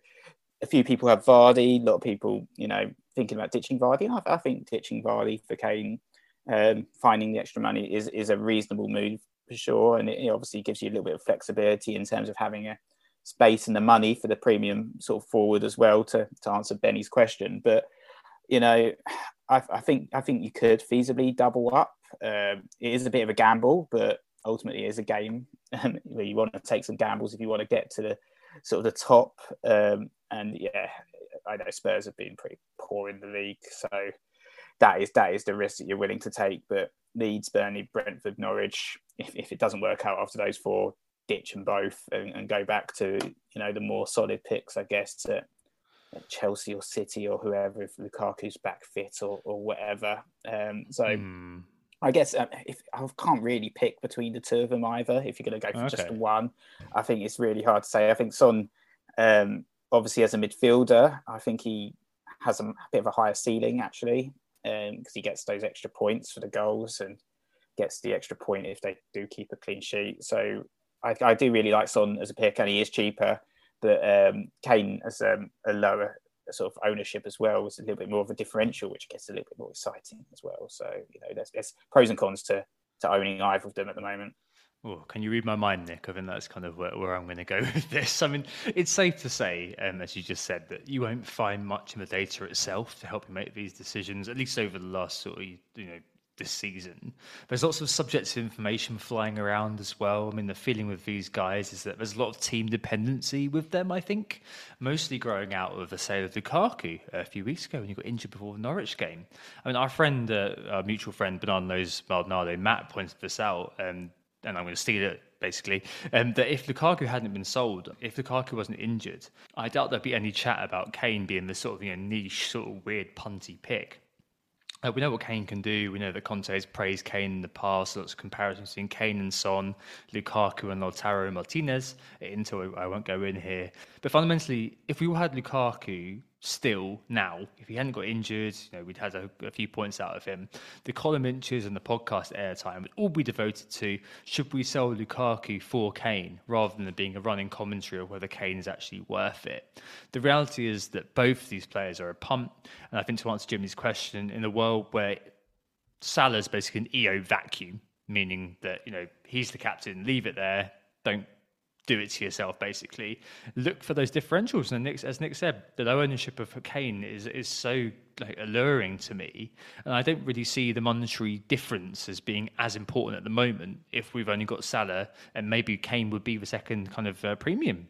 S4: a few people have Vardy. A lot of people, you know, thinking about ditching Vardy. I, I think ditching Vardy for Kane um, finding the extra money is is a reasonable move for sure, and it, it, obviously gives you a little bit of flexibility in terms of having a space and the money for the premium sort of forward as well to to answer Benny's question. But you know, I, I think I think you could feasibly double up. Um, it is a bit of a gamble, but ultimately it is a game where you want to take some gambles if you want to get to the sort of the top. Um, and yeah, I know Spurs have been pretty poor in the league, so that is that is the risk that you're willing to take. But Leeds, Burnley, Brentford, Norwich, if, if it doesn't work out after those four, ditch them both and, and go back to you know the more solid picks, I guess, at Chelsea or City or whoever if Lukaku's back fit or, or whatever. Um, so. Mm. I guess um, if I can't really pick between the two of them either. If you're going to go for okay. just one, I think it's really hard to say. I think Son, um, obviously as a midfielder, I think he has a bit of a higher ceiling actually because um, he gets those extra points for the goals and gets the extra point if they do keep a clean sheet. So I, I do really like Son as a pick, and he is cheaper. But um, Kane as um, a lower sort of ownership as well was a little bit more of a differential, which gets a little bit more exciting as well. So you know, there's, there's pros and cons to to owning either of them at the moment.
S3: Oh, can you read my mind, Nick? I think that's kind of where, where I'm going to go with this. I mean, it's safe to say, um, as you just said, that you won't find much in the data itself to help you make these decisions, at least over the last sort of, you know, this season. There's lots of subjective information flying around as well. I mean, the feeling with these guys is that there's a lot of team dependency with them, I think, mostly growing out of the sale of Lukaku a few weeks ago when he got injured before the Norwich game. I mean, our friend, uh, our mutual friend, Bernardo knows Maldonado, Matt pointed this out. Um, and I'm going to steal it basically, um, that if Lukaku hadn't been sold, if Lukaku wasn't injured, I doubt there'd be any chat about Kane being this sort of you know, niche, sort of weird punty pick. Uh, we know what Kane can do. We know that Conte has praised Kane in the past. Lots of comparisons between Kane and Son, Lukaku and Lautaro Martinez. Into I won't go in here. But fundamentally, if we had Lukaku still now, if he hadn't got injured, you know, we'd had a, a, few points out of him. The column inches and the podcast airtime would all be devoted to should we sell Lukaku for Kane rather than being a running commentary of whether Kane is actually worth it. The reality is that both these players are a pump. and I think to answer Jimmy's question, in a world where Salah's basically an EO vacuum, meaning that you know he's the captain, leave it there, don't do it to yourself basically. Look for those differentials. And Nick, as Nick said the low ownership of Kane is is so like alluring to me. And I don't really see the monetary difference as being as important at the moment if we've only got Salah and maybe Kane would be the second kind of uh, premium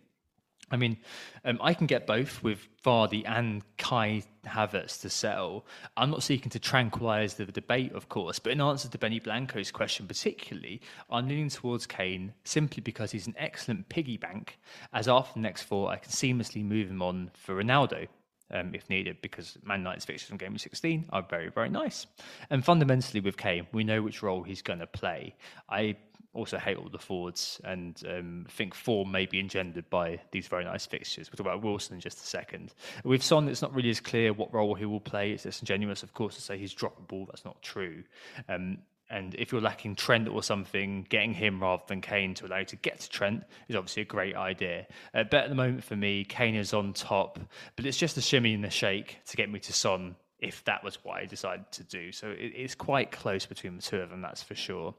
S3: I mean, um, I can get both with Vardy and Kai Havertz to sell. I'm not seeking to tranquilise the debate, of course, but in answer to Benny Blanco's question, particularly, I'm leaning towards Kane simply because he's an excellent piggy bank. As after the next four, I can seamlessly move him on for Ronaldo. Um, if needed, because Man United's fixtures from Game 16 are very, very nice. And fundamentally, with Kane, we know which role he's going to play. I also hate all the forwards and um, think form may be engendered by these very nice fixtures. We'll talk about Wilson in just a second. With Son, it's not really as clear what role he will play. It's disingenuous, of course, to say he's droppable. That's not true. Um, and if you're lacking Trent or something, getting him rather than Kane to allow you to get to Trent is obviously a great idea. Uh, but at the moment for me, Kane is on top, but it's just a shimmy and a shake to get me to Son if that was what I decided to do. So it, it's quite close between the two of them, that's for sure.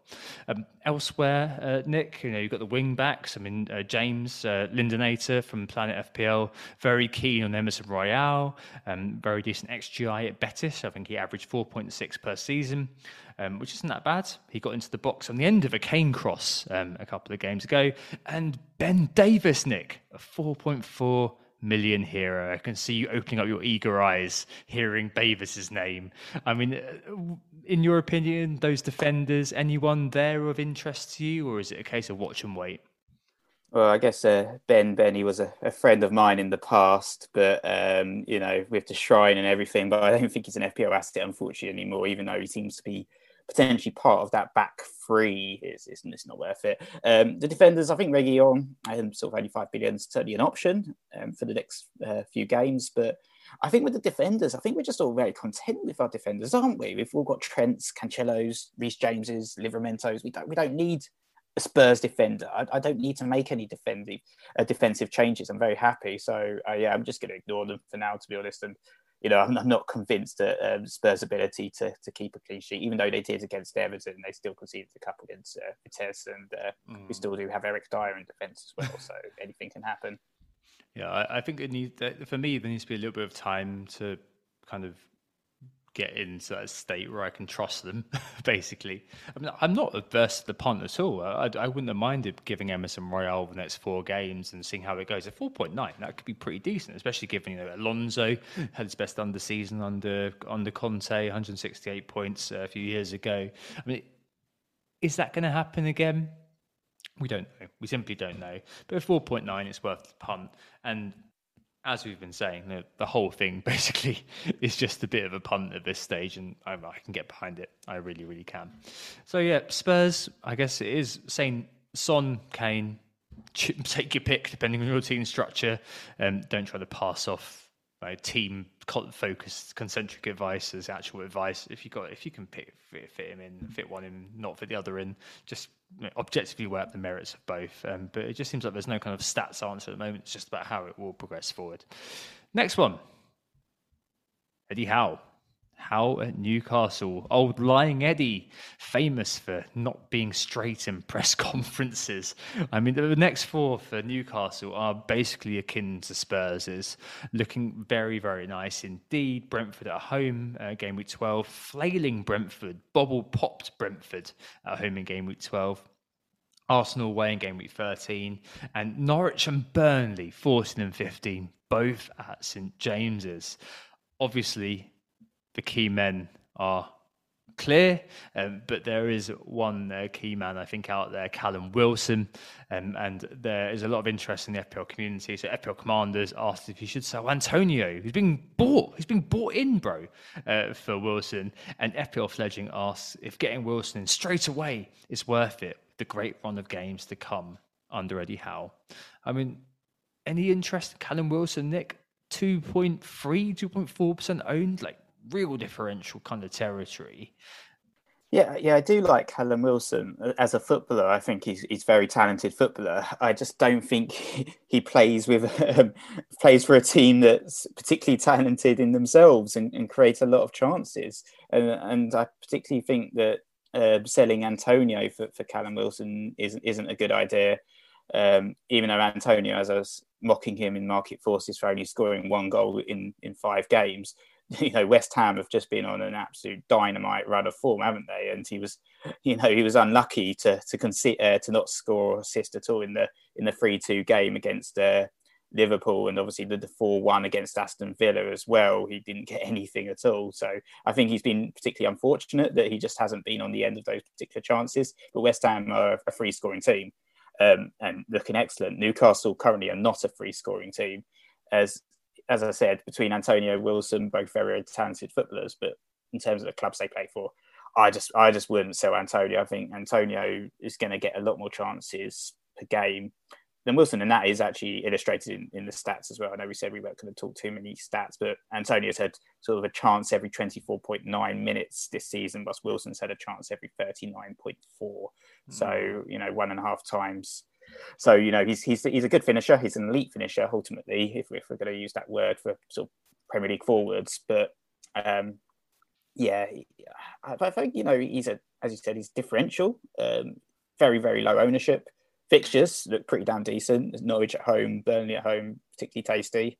S3: Um, elsewhere, uh, Nick, you know, you've got the wing backs. I mean, uh, James uh, Lindonator from Planet FPL, very keen on Emerson Royal, um, very decent XGI at Betis. I think he averaged 4.6 per season. Um, which isn't that bad. He got into the box on the end of a Kane cross um, a couple of games ago. And Ben Davies, Nick, a 4.4 million hero. I can see you opening up your eager eyes hearing Davies's name. I mean, uh, in your opinion, those defenders, anyone there of interest to you, or is it a case of watch and wait?
S4: Well, I guess uh, Ben Benny was a, a, friend of mine in the past, but um, you know, with the shrine and everything, but I don't think he's an FPL asset, unfortunately, anymore. Even though he seems to be potentially part of that back three is it's, it's not worth it. Um, the defenders, I think Reguilon, um, sort of only five billion is certainly an option um, for the next uh, few games, but I think with the defenders, I think we're just all very content with our defenders, aren't we? We've all got Trents, Cancelos, Reece Jameses, Livramentos. We don't we don't need a Spurs defender. I, I don't need to make any defensive uh, defensive changes. I'm very happy. So uh, yeah, I'm just going to ignore them for now, to be honest, and you know, I'm, I'm not convinced that um, Spurs' ability to, to keep a clean sheet, even though they did against Everton, they still conceded a couple against uh, Vitesse, and uh, mm. we still do have Eric Dier in defence as well, so anything can happen.
S3: Yeah, I, I think it needs for me there needs to be a little bit of time to kind of get into a state where I can trust them, basically. I mean, I'm not averse to the punt at all. I, I wouldn't have minded giving Emerson Royal the next four games and seeing how it goes. At 4.9, that could be pretty decent, especially given, you know, Alonso had his best under season under, under Conte, 168 points uh, a few years ago. I mean, is that going to happen again? We don't know. We simply don't know. But at 4.9, it's worth the punt. And as we've been saying, the, the, whole thing basically is just a bit of a punt at this stage, and I, I, can get behind it. I really, really can. So yeah, Spurs. I guess it is saying Son, Kane. Take your pick depending on your team structure. Um, don't try to pass off team focused concentric advice as actual advice. If you got if you can pick fit, fit him in, fit one in, not fit the other in, just objectively weigh up the merits of both. Um, but it just seems like there's no kind of stats answer at the moment. It's just about how it will progress forward. Next one, Eddie Howe. Howe at Newcastle. Old Lying Eddie, famous for not being straight in press conferences. I mean, the next four for Newcastle are basically akin to Spurs' looking very, very nice indeed. Brentford at home, uh, game week 12. Flailing Brentford, bobble popped Brentford at home in game week 12. Arsenal away in game week 13, and Norwich and Burnley 14 and 15, both at St James's. Obviously, the key men are clear, um, but there is one uh, key man I think out there, Callum Wilson, um, and there is a lot of interest in the FPL community. So FPL Commanders asked if he should sell Antonio, who's being bought, who's being bought in, bro, uh, for Wilson, and FPL Fledging asks if getting Wilson in straight away is worth it. The great run of games to come under Eddie Howe. I mean, any interest in Callum Wilson, Nick? 2.3, 2.4% owned, like real differential kind of territory.
S4: Yeah, yeah, I do like Callum Wilson as a footballer. I think he's he's very talented footballer. I just don't think he plays with um, plays for a team that's particularly talented in themselves and, and creates a lot of chances. And and I particularly think that uh, selling Antonio for, for Callum Wilson isn't isn't a good idea. Um, even though Antonio, as I was mocking him in market forces for only scoring one goal in, in five games, you know, West Ham have just been on an absolute dynamite run of form, haven't they? And he was, you know, he was unlucky to to concede, uh, to not score or assist at all in the in the three two game against uh, Liverpool, and obviously the, four one against Aston Villa as well. He didn't get anything at all. So I think he's been particularly unfortunate that he just hasn't been on the end of those particular chances. But West Ham are a free scoring team um, and looking excellent. Newcastle currently are not a free scoring team, as as I said, between Antonio Wilson, both very talented footballers, but in terms of the clubs they play for, I just I just wouldn't sell Antonio. I think Antonio is going to get a lot more chances per game than Wilson, and that is actually illustrated in, in the stats as well. I know we said we weren't going to talk too many stats, but Antonio's had sort of a chance every 24.9 minutes this season, whilst Wilson's had a chance every 39.4. Mm. So, you know, one and a half times. So, you know, he's, he's, he's a good finisher. He's an elite finisher, ultimately, if, if we're going to use that word for sort of Premier League forwards. But um, yeah, I, I think, you know, he's a, as you said, he's differential, um, very, very low ownership fixtures look pretty damn decent. There's Norwich at home, Burnley at home, particularly tasty.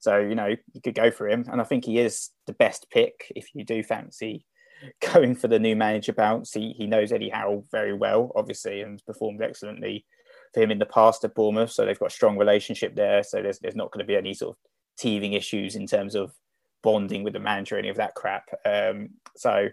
S4: So you know you could go for him, and I think he is the best pick if you do fancy going for the new manager bounce. He he knows Eddie Howe very well, obviously, and performed excellently for him in the past at Bournemouth. So they've got a strong relationship there. So there's there's not going to be any sort of teething issues in terms of bonding with the manager, any of that crap. Um, so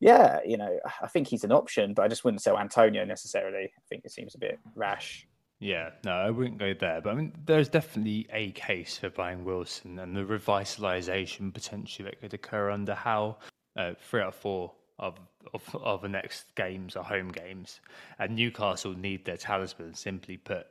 S4: yeah, you know, I think he's an option, but I just wouldn't sell Antonio necessarily. I think it seems a bit rash.
S3: Yeah, no, I wouldn't go there. But I mean, there's definitely a case for buying Wilson and the revitalisation potentially that could occur under Howe. Uh, three out of four of, of, of the next games are home games, and Newcastle need their talisman. Simply put,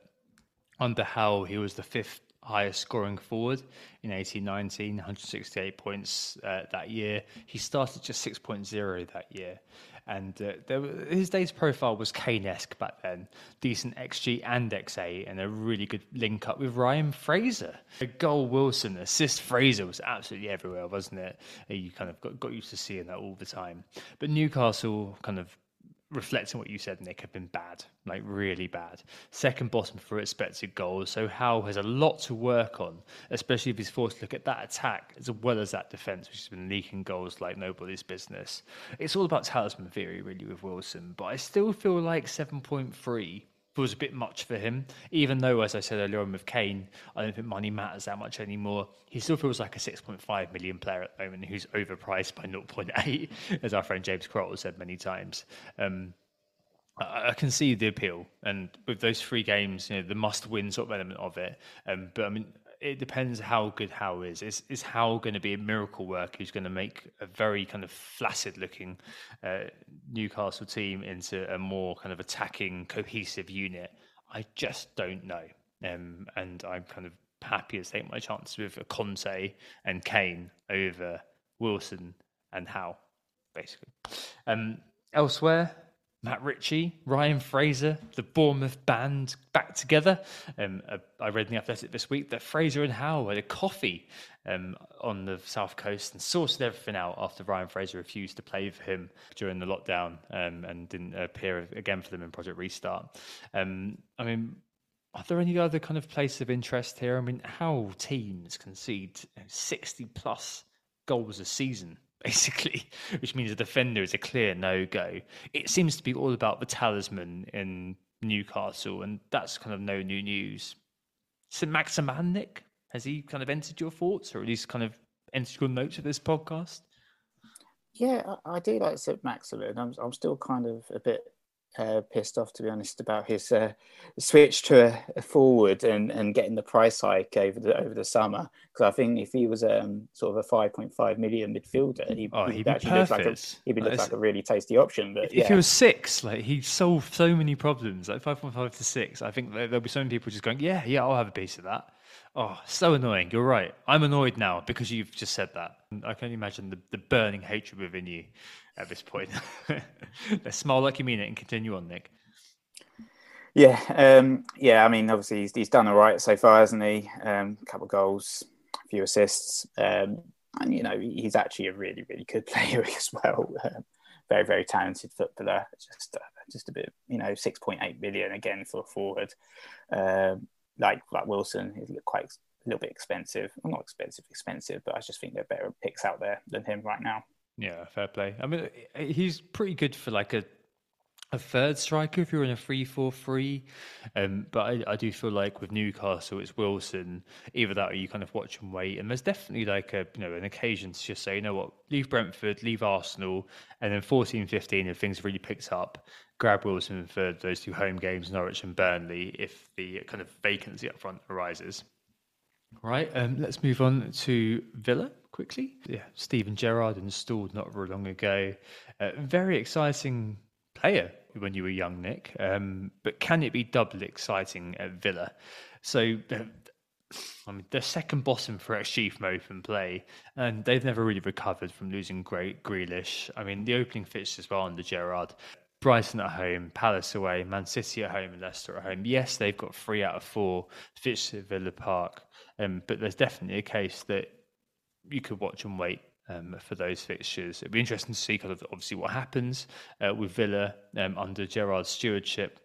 S3: under Howe, he was the fifth highest scoring forward in 1819, 168 points uh, that year. He started just 6.0 that year. And uh, his day's profile was Kane esque back then. Decent XG and XA, and a really good link up with Ryan Fraser. A goal Wilson, assist Fraser was absolutely everywhere, wasn't it? You kind of got, got used to seeing that all the time. But Newcastle kind of reflecting what you said, Nick, have been bad, like really bad. Second bottom for expected goals. So Howe has a lot to work on, especially if he's forced to look at that attack as well as that defence, which has been leaking goals like nobody's business. It's all about talisman theory, really, with Wilson. But I still feel like 7.3 feels a bit much for him. Even though, as I said earlier on with Kane, I don't think money matters that much anymore. He still feels like a 6.5 million player at the moment who's overpriced by 0.8, as our friend James Crottle said many times. Um, I, I can see the appeal, and with those three games, you know, the must-win sort of element of it. Um, but I mean, it depends how good Howe is. Is is Howe going to be a miracle worker who's going to make a very kind of flaccid looking uh, Newcastle team into a more kind of attacking, cohesive unit? I just don't know. Um, and I'm kind of happy to take my chances with Conte and Kane over Wilson and Howe, basically. Um, elsewhere, Matt Ritchie, Ryan Fraser, the Bournemouth band back together. Um, uh, I read in the Athletic this week that Fraser and Howe had a coffee um, on the south coast and sorted everything out after Ryan Fraser refused to play for him during the lockdown um, and didn't appear again for them in Project Restart. Um, I mean, are there any other kind of places of interest here? I mean, how teams concede 60 plus goals a season basically, which means a defender is a clear no go. It seems to be all about the talisman in Newcastle, and that's kind of no new news. So, Maximin, Nick, has he kind of entered your thoughts, or at least kind of entered your notes of this podcast?
S4: Yeah, I, I do like St Maximin. I'm, I'm still kind of a bit uh, pissed off, to be honest, about his uh, switch to a, a, forward and, and getting the price hike over the over the summer. Because I think if he was um, sort of a five point five million midfielder, he,
S3: oh,
S4: he'd,
S3: he'd
S4: actually look like a he'd be look like a really tasty option. But
S3: if
S4: yeah.
S3: he was six, like he solved so many problems, like five point five to six. I think there'll be so many people just going, yeah, yeah, I'll have a piece of that. Oh, so annoying. You're right. I'm annoyed now because you've just said that. I can imagine the, the burning hatred within you at this point. Smile like you mean it and continue on, Nick.
S4: Yeah, um, yeah. I mean, obviously he's, he's done all right so far, hasn't he? Um, a couple of goals, a few assists, um, and you know he's actually a really, really good player as well. Um, very, very talented footballer. Just, uh, just a bit, you know, six point eight million again for a forward. Um, like like Wilson, he's quite a little bit expensive. Well, not expensive, expensive, but I just think there are better picks out there than him right now.
S3: Yeah, fair play. I mean, he's pretty good for like a a third striker if you're in a 3-4-3 um, but I, I, do feel like with Newcastle it's Wilson either that or you kind of watch and wait. And there's definitely like a you know an occasion to just say you know what? Leave Brentford leave Arsenal. And then 14-15 if things really picked up grab Wilson for those two home games Norwich and Burnley if the kind of vacancy up front arises. Right um, let's move on to Villa quickly. Yeah, Steven Gerrard installed not very long ago. Uh, very exciting player when you were young, Nick. Um, but can it be double exciting at Villa? So, uh, I mean, they're second bottom for XG from open play, and they've never really recovered from losing Great Grealish. I mean, the opening fixtures were under Gerrard. Brighton at home, Palace away, Man City at home, and Leicester at home. Yes, they've got three out of four fixtures at Villa Park, um, but there's definitely a case that you could watch and wait um, for those fixtures. It'd be interesting to see kind of obviously what happens uh, with Villa um, under Gerrard's stewardship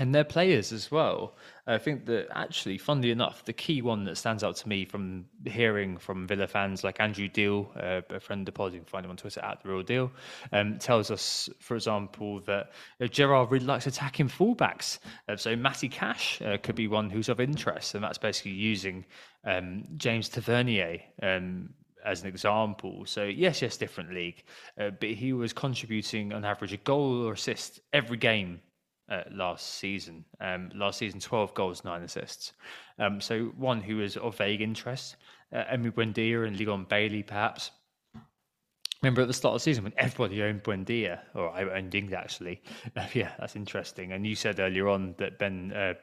S3: and their players as well. I think that actually, funnily enough, the key one that stands out to me from hearing from Villa fans like Andrew Deal, uh, a friend of the pod, you can find him on Twitter at the Real Deal, um, tells us, for example, that uh, Gerrard really likes attacking fullbacks. Uh, so Matty Cash uh, could be one who's of interest, and that's basically using um, James Tavernier. Um, as an example. So yes, yes, different league, uh, but he was contributing on average a goal or assist every game uh, last season. Um, last season, 12 goals, nine assists. Um, so one who is of vague interest, uh, Emi Buendia and Leon Bailey, perhaps. Remember at the start of the season when everybody owned Buendia, or I owned Ings actually. Uh, yeah, that's interesting. And you said earlier on that Ben uh,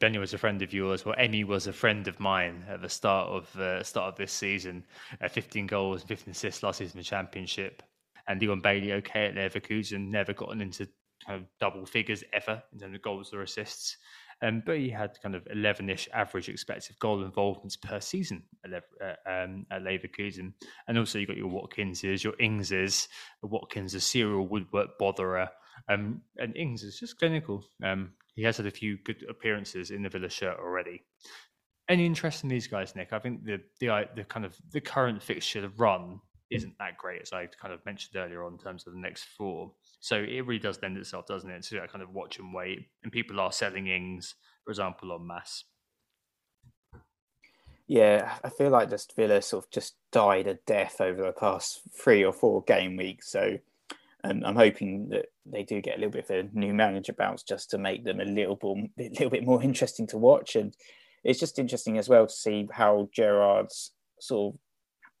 S3: Benny was a friend of yours. Well, Emi was a friend of mine at the start of uh, start of this season. Uh, 15 goals, 15 assists last season in the Championship. And Leon Bailey, okay, at Leverkusen, never gotten into kind of double figures ever in terms of goals or assists. Um, but he had kind of 11-ish average expected goal involvements per season at, uh, um, at Leverkusen. And also you've got your Watkinses, your Ingses. Watkins, a serial woodwork botherer. Um, and Ings is just clinical. Um, he has had a few good appearances in the Villa shirt already. Any interest in these guys, Nick? I think the the the kind of the current fixture run isn't that great as I kind of mentioned earlier on in terms of the next four. So it really does lend itself, doesn't it, to that kind of watch and wait. And people are selling Ings, for example, on mass.
S4: Yeah, I feel like just Villa sort of just died a death over the past three or four game weeks. So and I'm hoping that they do get a little bit of a new manager bounce just to make them a little bit, a little bit more interesting to watch. And it's just interesting as well to see how Gerrard's sort of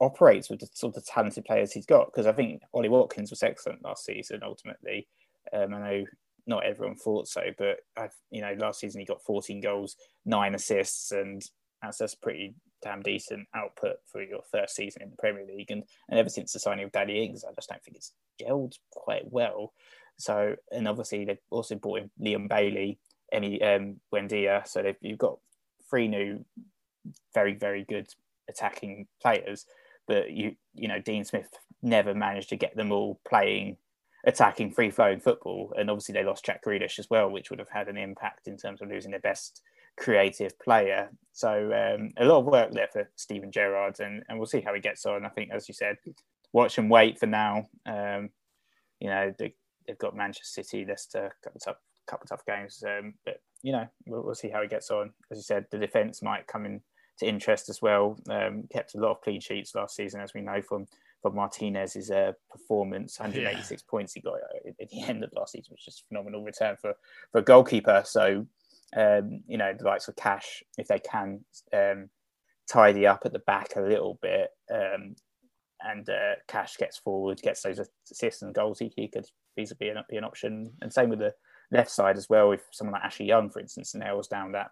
S4: operates with the sort of talented players he's got. Because I think Ollie Watkins was excellent last season. Ultimately, um, I know not everyone thought so, but I've you know last season he got 14 goals, nine assists, and that's that's pretty damn decent output for your first season in the Premier League. And and ever since the signing of Danny Ings, I just don't think it's gelled quite well. So and obviously they've also brought in Leon Bailey, Emi um, Buendia. So they've you've got three new, very very good attacking players but you you know Dean Smith never managed to get them all playing attacking free flowing football. And obviously they lost Jack Grealish as well which would have had an impact in terms of losing their best creative player. So um, a lot of work there for Steven Gerrard and, and we'll see how he gets on. I think as you said watch and wait for now. Um, you know they, have got Manchester City Leicester couple tough, couple of tough games um, but you know we'll, we'll see how he gets on. As you said the defence might come in to interest as well. Um, kept a lot of clean sheets last season, as we know from for Martinez's uh, performance. 186 yeah. points he got at the end of last season, which is phenomenal return for for a goalkeeper. So um, you know the likes of Cash, if they can um, tidy up at the back a little bit, um, and uh, Cash gets forward, gets those assists and goals, he, he could feasibly be an, be an option. And same with the left side as well. If someone like Ashley Young, for instance, nails down that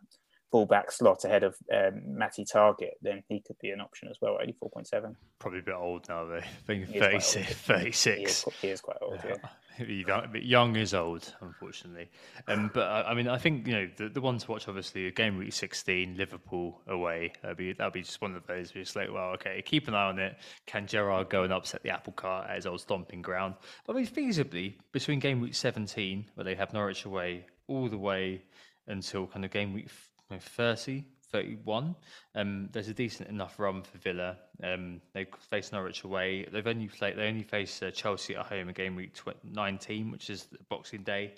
S4: fullback slot ahead of um, Matty Targett, then he could be an option as well. Eighty four point seven.
S3: Probably a bit old now, though. I think 36. 36.
S4: He, is, he quite old. Yeah.
S3: Young, young is old, unfortunately. Um, but I mean, I think you know the, the one to watch, obviously, game week sixteen, Liverpool away. That'll be that'll be just one of those. Where it's like, well, okay, keep an eye on it. Can Gerrard go and upset the apple cart at his old stomping ground? But I mean, feasibly between game week seventeen, where they have Norwich away, all the way until kind of game week 30, 31. Um, there's a decent enough run for Villa. Um, they face Norwich away. They've only played, they only face uh, Chelsea at home in game week 19, which is Boxing Day,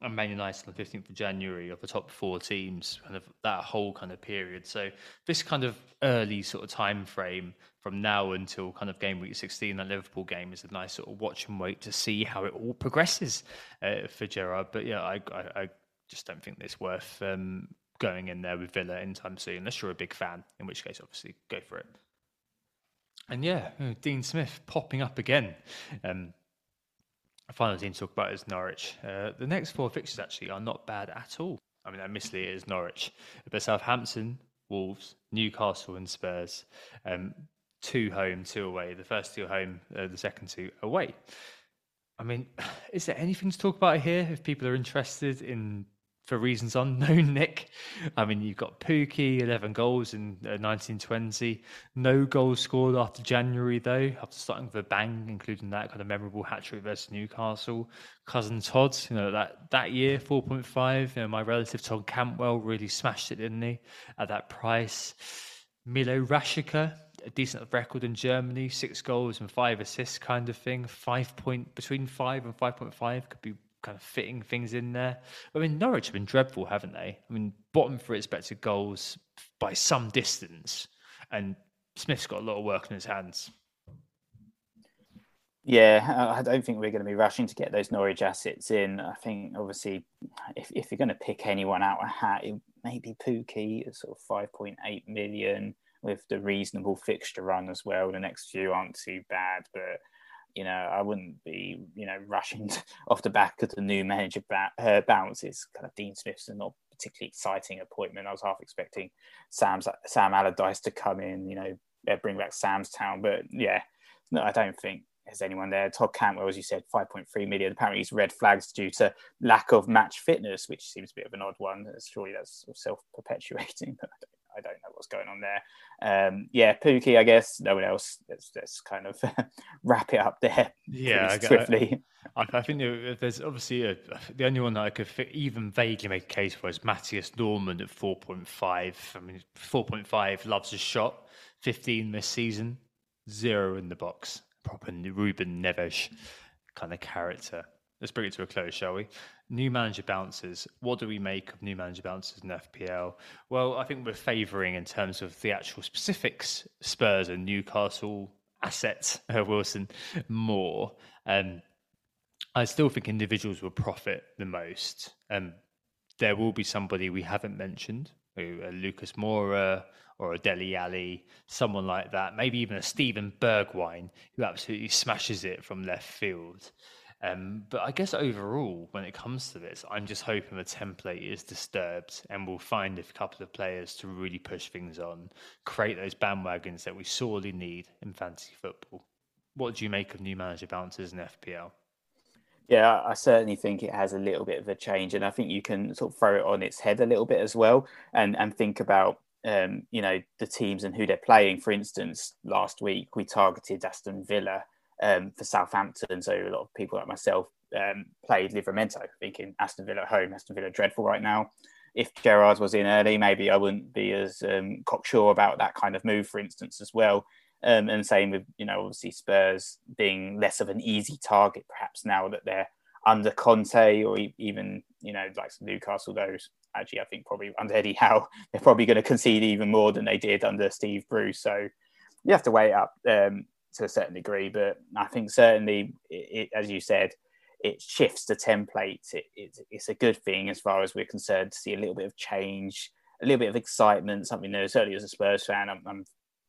S3: and Man United on the 15th of January of the top four teams, kind of that whole kind of period. So this kind of early sort of time frame from now until kind of game week 16, that Liverpool game is a nice sort of watch and wait to see how it all progresses uh, for Gerrard. But yeah, I, I, I just don't think it's worth um, going in there with Villa anytime soon, unless you're a big fan, in which case, obviously, go for it. And yeah, Dean Smith popping up again. Um, final team to talk about is Norwich. Uh, the next four fixtures actually are not bad at all. I mean, admittedly, it is Norwich, but Southampton, Wolves, Newcastle, and Spurs. Um, two home, two away. The first two home, uh, the second two away. I mean, is there anything to talk about here if people are interested in for reasons unknown, Nick. I mean, you've got Pukki, 11 goals in uh, 1920. No goals scored after January, though, after starting with a bang, including that kind of memorable hat trick versus Newcastle. Cousin Todd, you know, that, that year, 4.5. You know, my relative Todd Cantwell really smashed it, didn't he, at that price. Milot Rashica, a decent record in Germany, six goals and five assists kind of thing. Five point between five and five point five could be kind of fitting things in there. I mean, Norwich have been dreadful, haven't they? I mean, bottom for expected goals by some distance, and Smith's got a lot of work in his hands.
S4: Yeah, I don't think we're going to be rushing to get those Norwich assets in. I think obviously, if, if you're going to pick anyone out a hat, it may be Pukki, sort of 5.8 million with the reasonable fixture run as well. The next few aren't too bad, but you know, I wouldn't be, you know, rushing off the back of the new manager uh, bounce. Kind of Dean Smith's not particularly exciting appointment. I was half expecting Sam's Sam Allardyce to come in, you know, bring back Sam's Town, but yeah, no, I don't think there's anyone there. Todd Cantwell, as you said, 5.3 million. Apparently, he's red flags due to lack of match fitness, which seems a bit of an odd one. Surely that's self perpetuating, but I don't know what's going on there. Um, yeah, Pukki, I guess. No one else. Let's, let's kind of wrap it up there.
S3: Yeah,
S4: swiftly.
S3: I, I, think there's obviously a, the only one that I could even vaguely make a case for is Mathias Normann at 4.5. I mean, 4.5 loves a shot, 15 this season, zero in the box. Proper Ruben Neves kind of character. Let's bring it to a close, shall we? New manager bounces. What do we make of new manager bounces in FPL? Well, I think we're favouring in terms of the actual specifics Spurs and Newcastle assets, uh, Wilson, more. Um, I still think individuals will profit the most. Um, there will be somebody we haven't mentioned, uh, Lucas Moura or a Dele Alli, someone like that, maybe even a Steven Bergwijn who absolutely smashes it from left field. Um, but I guess overall, when it comes to this, I'm just hoping the template is disturbed and we'll find a couple of players to really push things on, create those bandwagons that we sorely need in fantasy football. What do you make of new manager bounces in FPL?
S4: Yeah, I certainly think it has a little bit of a change, and I think you can sort of throw it on its head a little bit as well, and and think about um, you know the teams and who they're playing. For instance, last week we targeted Aston Villa um, for Southampton. So a lot of people like myself um, played Livramento, thinking Aston Villa at home, Aston Villa dreadful right now. If Gerrard was in early, maybe I wouldn't be as um, cocksure about that kind of move, for instance, as well. Um, and same with, you know, obviously Spurs being less of an easy target, perhaps now that they're under Conte or even, you know, like Newcastle, those actually, I think probably under Eddie Howe, they're probably going to concede even more than they did under Steve Bruce. So you have to weigh up. Um, to a certain degree, but I think certainly, it, it, as you said, it shifts the template. It, it, it's a good thing as far as we're concerned to see a little bit of change, a little bit of excitement. Something that certainly as a Spurs fan, I'm, I'm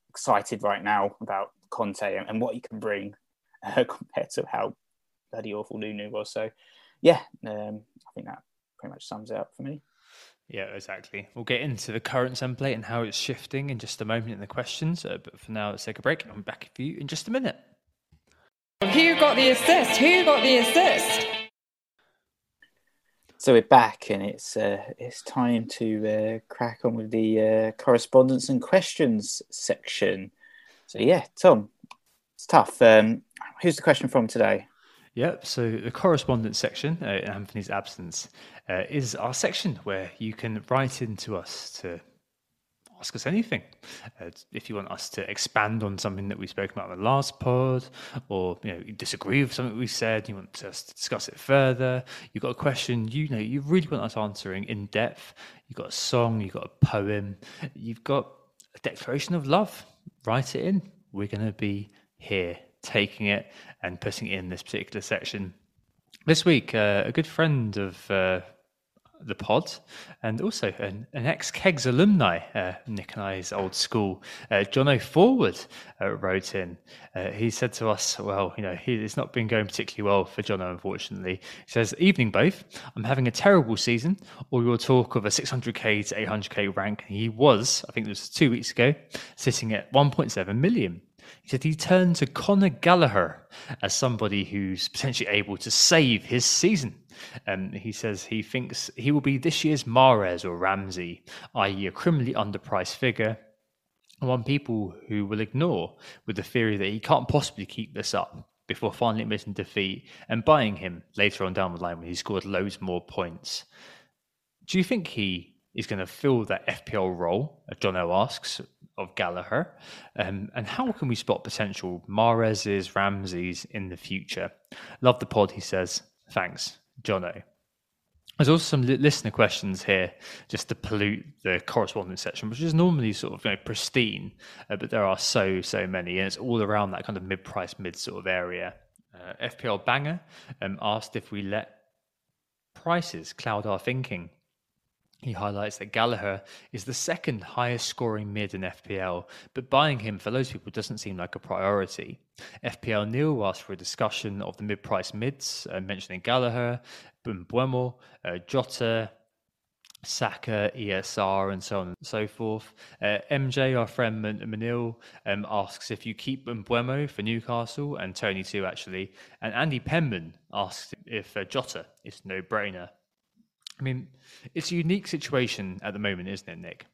S4: excited right now about Conte and, and what he can bring uh, compared to how bloody awful Nuno was. So, yeah, um, I think that pretty much sums it up for me.
S3: Yeah, exactly. We'll get into the current template and how it's shifting in just a moment in the questions. Uh, but for now, let's take a break. I'm back with you in just a minute.
S2: Who got the assist? Who got the assist?
S4: So we're back, and it's uh, it's time to uh, crack on with the uh, correspondence and questions section. So yeah, Tom, it's tough. Um, who's the question from today?
S3: Yep. So the correspondence section uh, in Anthony's absence uh, is our section where you can write into us to ask us anything. Uh, if you want us to expand on something that we spoke about in the last pod, or you know you disagree with something we said, you want us to discuss it further. You've got a question, you know, you really want us answering in depth. You've got a song, you've got a poem, you've got a declaration of love. Write it in. We're going to be here taking it and putting it in this particular section. This week, uh, a good friend of uh, the pod and also an, an ex Kegs alumni, uh, Nick and I's old school, uh, John O'Forward uh, wrote in. Uh, he said to us, Well, you know, he, it's not been going particularly well for John, O, unfortunately. He says, Evening, both. I'm having a terrible season. All your talk of a 600k to 800k rank. He was, I think it was two weeks ago, sitting at 1.7 million. He said he turned to Conor Gallagher as somebody who's potentially able to save his season. Um, he says he thinks he will be this year's Mahrez or Ramsey, i.e., a criminally underpriced figure. One people who will ignore with the theory that he can't possibly keep this up before finally admitting defeat and buying him later on down the line when he scored loads more points. Do you think he is going to fill that FPL role, John O asks, of Gallagher? Um, and how can we spot potential Mahrez's, Ramsey's in the future? Love the pod, he says. Thanks, Jono. There's also some listener questions here, just to pollute the correspondence section, which is normally sort of you know, pristine, uh, but there are so so many, and it's all around that kind of mid-price, mid sort of area. Uh, FPL Banger um, asked if we let prices cloud our thinking. He highlights that Gallagher is the second highest scoring mid in FPL, but buying him for those people doesn't seem like a priority. FPL Neil asked for a discussion of the mid price mids, uh, mentioning Gallagher, Mbeumo, uh, Jota, Saka, ESR, and so on and so forth. Uh, MJ, our friend Manil, um, asks if you keep Mbeumo for Newcastle, and Toney too, actually. And Andy Penman asks if uh, Jota is no brainer. I mean, it's a unique situation at the moment, isn't it, Nick?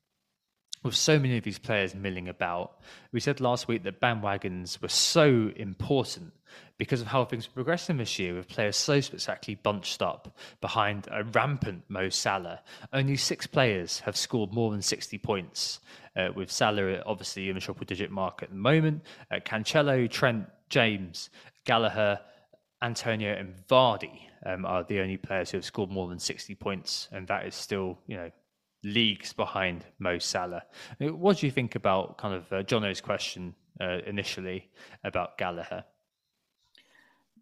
S3: With so many of these players milling about. We said last week that bandwagons were so important because of how things were progressing this year, with players so spectacularly bunched up behind a rampant Mo Salah. Only six players have scored more than 60 points, uh, with Salah obviously in the triple digit mark at the moment. Uh, Cancelo, Trent, James, Gallagher, Antonio, and Vardy um, are the only players who have scored more than 60 points, and that is still, you know, leagues behind Mo Salah. What do you think about kind of uh, Jono's question uh, initially about Gallagher?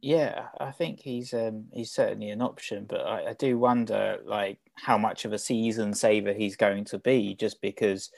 S4: Yeah, I think he's um, he's certainly an option, but I, I, do wonder like how much of a season saver he's going to be, just because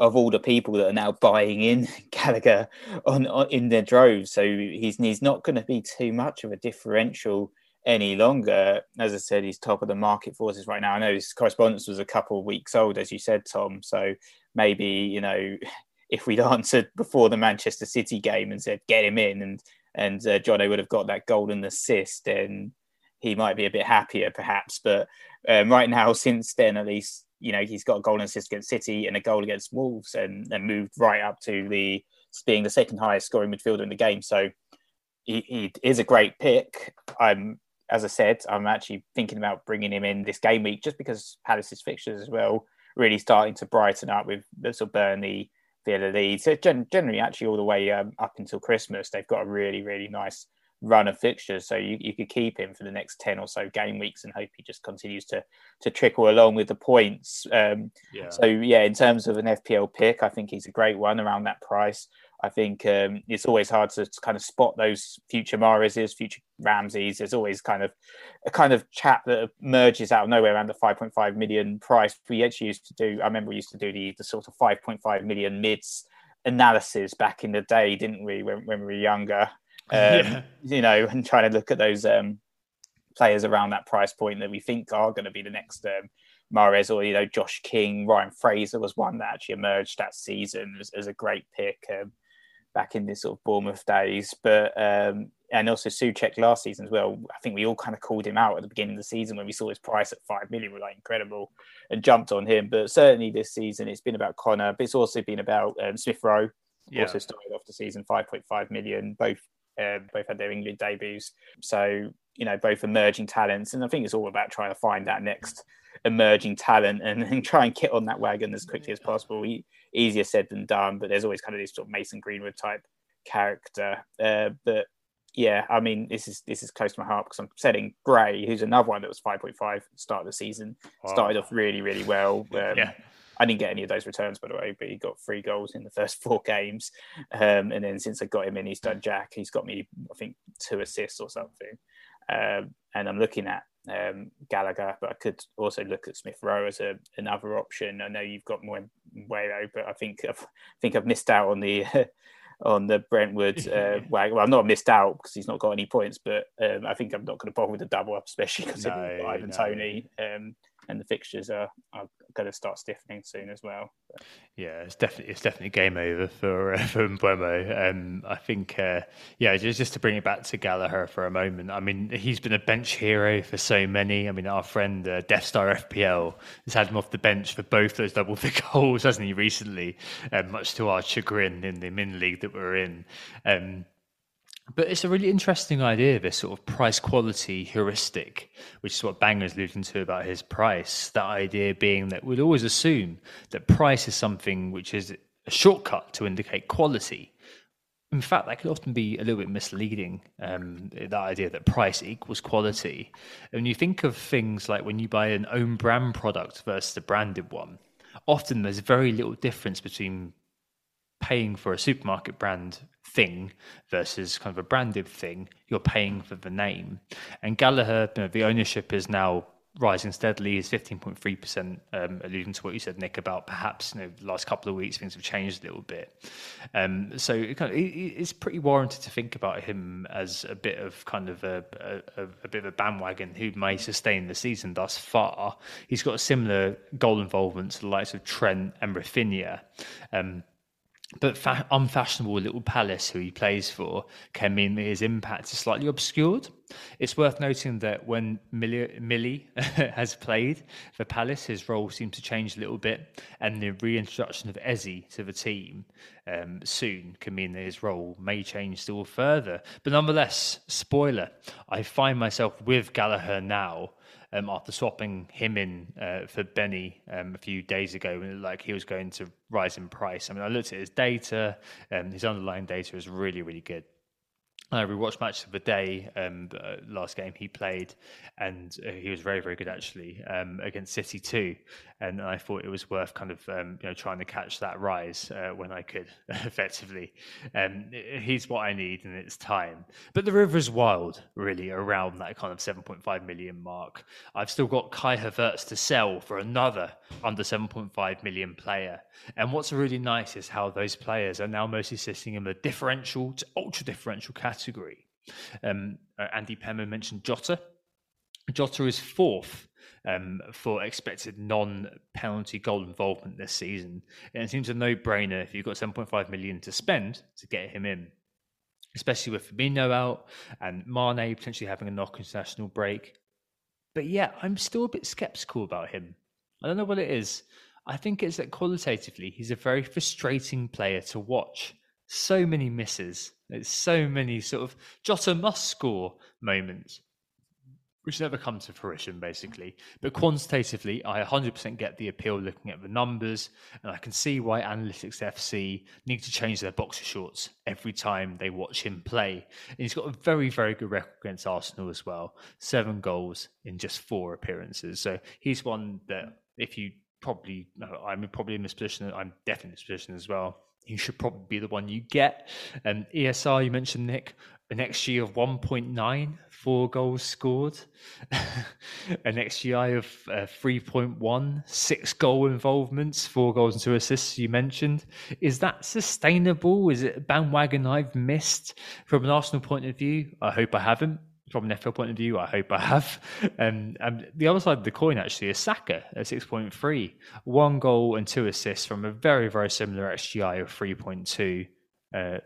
S4: of all the people that are now buying in Gallagher on, on in their droves. So he's he's not going to be too much of a differential any longer. As I said, he's top of the market forces right now. I know his correspondence was a couple of weeks old, as you said, Tom. So maybe, you know, if we'd answered before the Manchester City game and said, get him in, and, and uh, Jono would have got that golden assist, then he might be a bit happier, perhaps. But um, right now, since then, at least, you know, he's got a golden assist against City and a goal against Wolves and, and moved right up to the being the second highest scoring midfielder in the game. So he, he is a great pick. I'm as I said, I'm actually thinking about bringing him in this game week just because Palace's fixtures as well really starting to brighten up with sort of Burnley, Villa, Leeds. So generally, actually, all the way um, up until Christmas, they've got a really, really nice run of fixtures. So you, you could keep him for the next 10 or so game weeks and hope he just continues to to trickle along with the points. Um, yeah. So, yeah, in terms of an FPL pick, I think he's a great one around that price. I think um, it's always hard to kind of spot those future Mahrez's, future Ramses. There's always kind of a kind of chat that emerges out of nowhere around the 5.5 million price. We actually used to do. I remember we used to do the the sort of 5.5 million mids analysis back in the day, didn't we? When, when we were younger, um, yeah. you know, and trying to look at those um, players around that price point that we think are going to be the next um, Mahrez or you know Josh King, Ryan Fraser was one that actually emerged that season as, as a great pick um, back in this sort of Bournemouth days. But um, and also Soucek last season as well. I think we all kind of called him out at the beginning of the season when we saw his price at five million. We're like incredible and jumped on him. But certainly this season it's been about Connor, but it's also been about um, Smith Rowe. Yeah. Also started off the season 5.5 million. Both uh, both had their England debuts. So you know both emerging talents, and I think it's all about trying to find that next emerging talent and, and try and get on that wagon as quickly as possible. E- easier said than done, but there's always kind of this sort of Mason Greenwood type character. Uh, but yeah, I mean, this is this is close to my heart because I'm setting Gray, who's another one that was 5.5 start of the season. Wow. Started off really, really well. Um, yeah. I didn't get any of those returns, by the way, but he got three goals in the first four games. Um, and then since I got him in, he's done Jack. He's got me, I think, two assists or something. Um, and I'm looking at um, Gallagher, but I could also look at Smith Rowe as a, another option. I know you've got more Mbeumo, but I think I've, I think I've missed out on the on the Brentford uh, wagon. Well, I'm not missed out because he's not got any points, but um, I think I'm not going to bother with the double up, especially because no, Ivan no. Toney. Um, and the fixtures are, are going to start stiffening soon as well. But.
S3: Yeah, it's definitely it's definitely game over for uh, for Mbeumo. Um, I think, uh, yeah, just just to bring it back to Gallagher for a moment. I mean, he's been a bench hero for so many. I mean, our friend uh, Death Star FPL has had him off the bench for both those double figure goals, hasn't he? Recently, um, much to our chagrin in the min league that we're in. Um, but it's a really interesting idea, this sort of price quality heuristic, which is what Banger's alluding to about his price. That idea being that we'd always assume that price is something which is a shortcut to indicate quality. In fact, that could often be a little bit misleading. Um, that idea that price equals quality. And you think of things like when you buy an own brand product versus a branded one, often there's very little difference between paying for a supermarket brand thing versus kind of a branded thing, you're paying for the name. And Gallagher, you know, the ownership is now rising steadily is 15.3%, um, alluding to what you said, Nick, about perhaps you know, the last couple of weeks things have changed a little bit. Um, so it kind of, it, it's pretty warranted to think about him as a bit of kind of a, a, a, bit of a bandwagon who may sustain the season thus far. He's got a similar goal involvement to the likes of Trent and Raphinha. Um, but fa- unfashionable little Palace, who he plays for, can mean that his impact is slightly obscured. It's worth noting that when Millie, Millie has played for Palace, his role seems to change a little bit, and the reintroduction of Eze to the team um, soon can mean that his role may change still further. But nonetheless, spoiler, I find myself with Gallagher now um, after swapping him in uh, for Benny um, a few days ago, like he was going to rise in price. I mean, I looked at his data, um, his underlying data is really, really good. I rewatched match of the day, um, uh, last game he played, and uh, he was very, very good actually um, against City too. And I thought it was worth kind of um, you know trying to catch that rise uh, when I could, effectively. Um, he's what I need, and it's time. But the river is wild, really, around that kind of 7.5 million mark. I've still got Kai Havertz to sell for another under 7.5 million player. And what's really nice is how those players are now mostly sitting in the differential to ultra differential category. Um, uh, Andy Pemmer mentioned Jota. Jota is fourth um, for expected non-penalty goal involvement this season. And it seems a no-brainer if you've got 7.5 million to spend to get him in, especially with Firmino out and Mane potentially having a knock international break. But yeah, I'm still a bit skeptical about him. I don't know what it is. I think it's that qualitatively, he's a very frustrating player to watch. So many misses. There's so many sort of Jota must score moments, which never come to fruition, basically. But quantitatively, I 100% get the appeal looking at the numbers, and I can see why Analytics FC need to change their boxer shorts every time they watch him play. And he's got a very, very good record against Arsenal as well seven goals in just four appearances. So he's one that if you probably I'm probably in this position. I'm definitely in this position as well. He should probably be the one you get. Um, ESR, you mentioned Nick, an XG of 1.9, four goals scored, an XGI of uh, 3.1, six goal involvements, four goals and two assists, you mentioned. Is that sustainable? Is it a bandwagon I've missed from an Arsenal point of view? I hope I haven't. From an FPL point of view, I hope I have. Um, and the other side of the coin actually is Saka at 6.3, one goal and two assists from a very, very similar XGI of 3.2. Uh,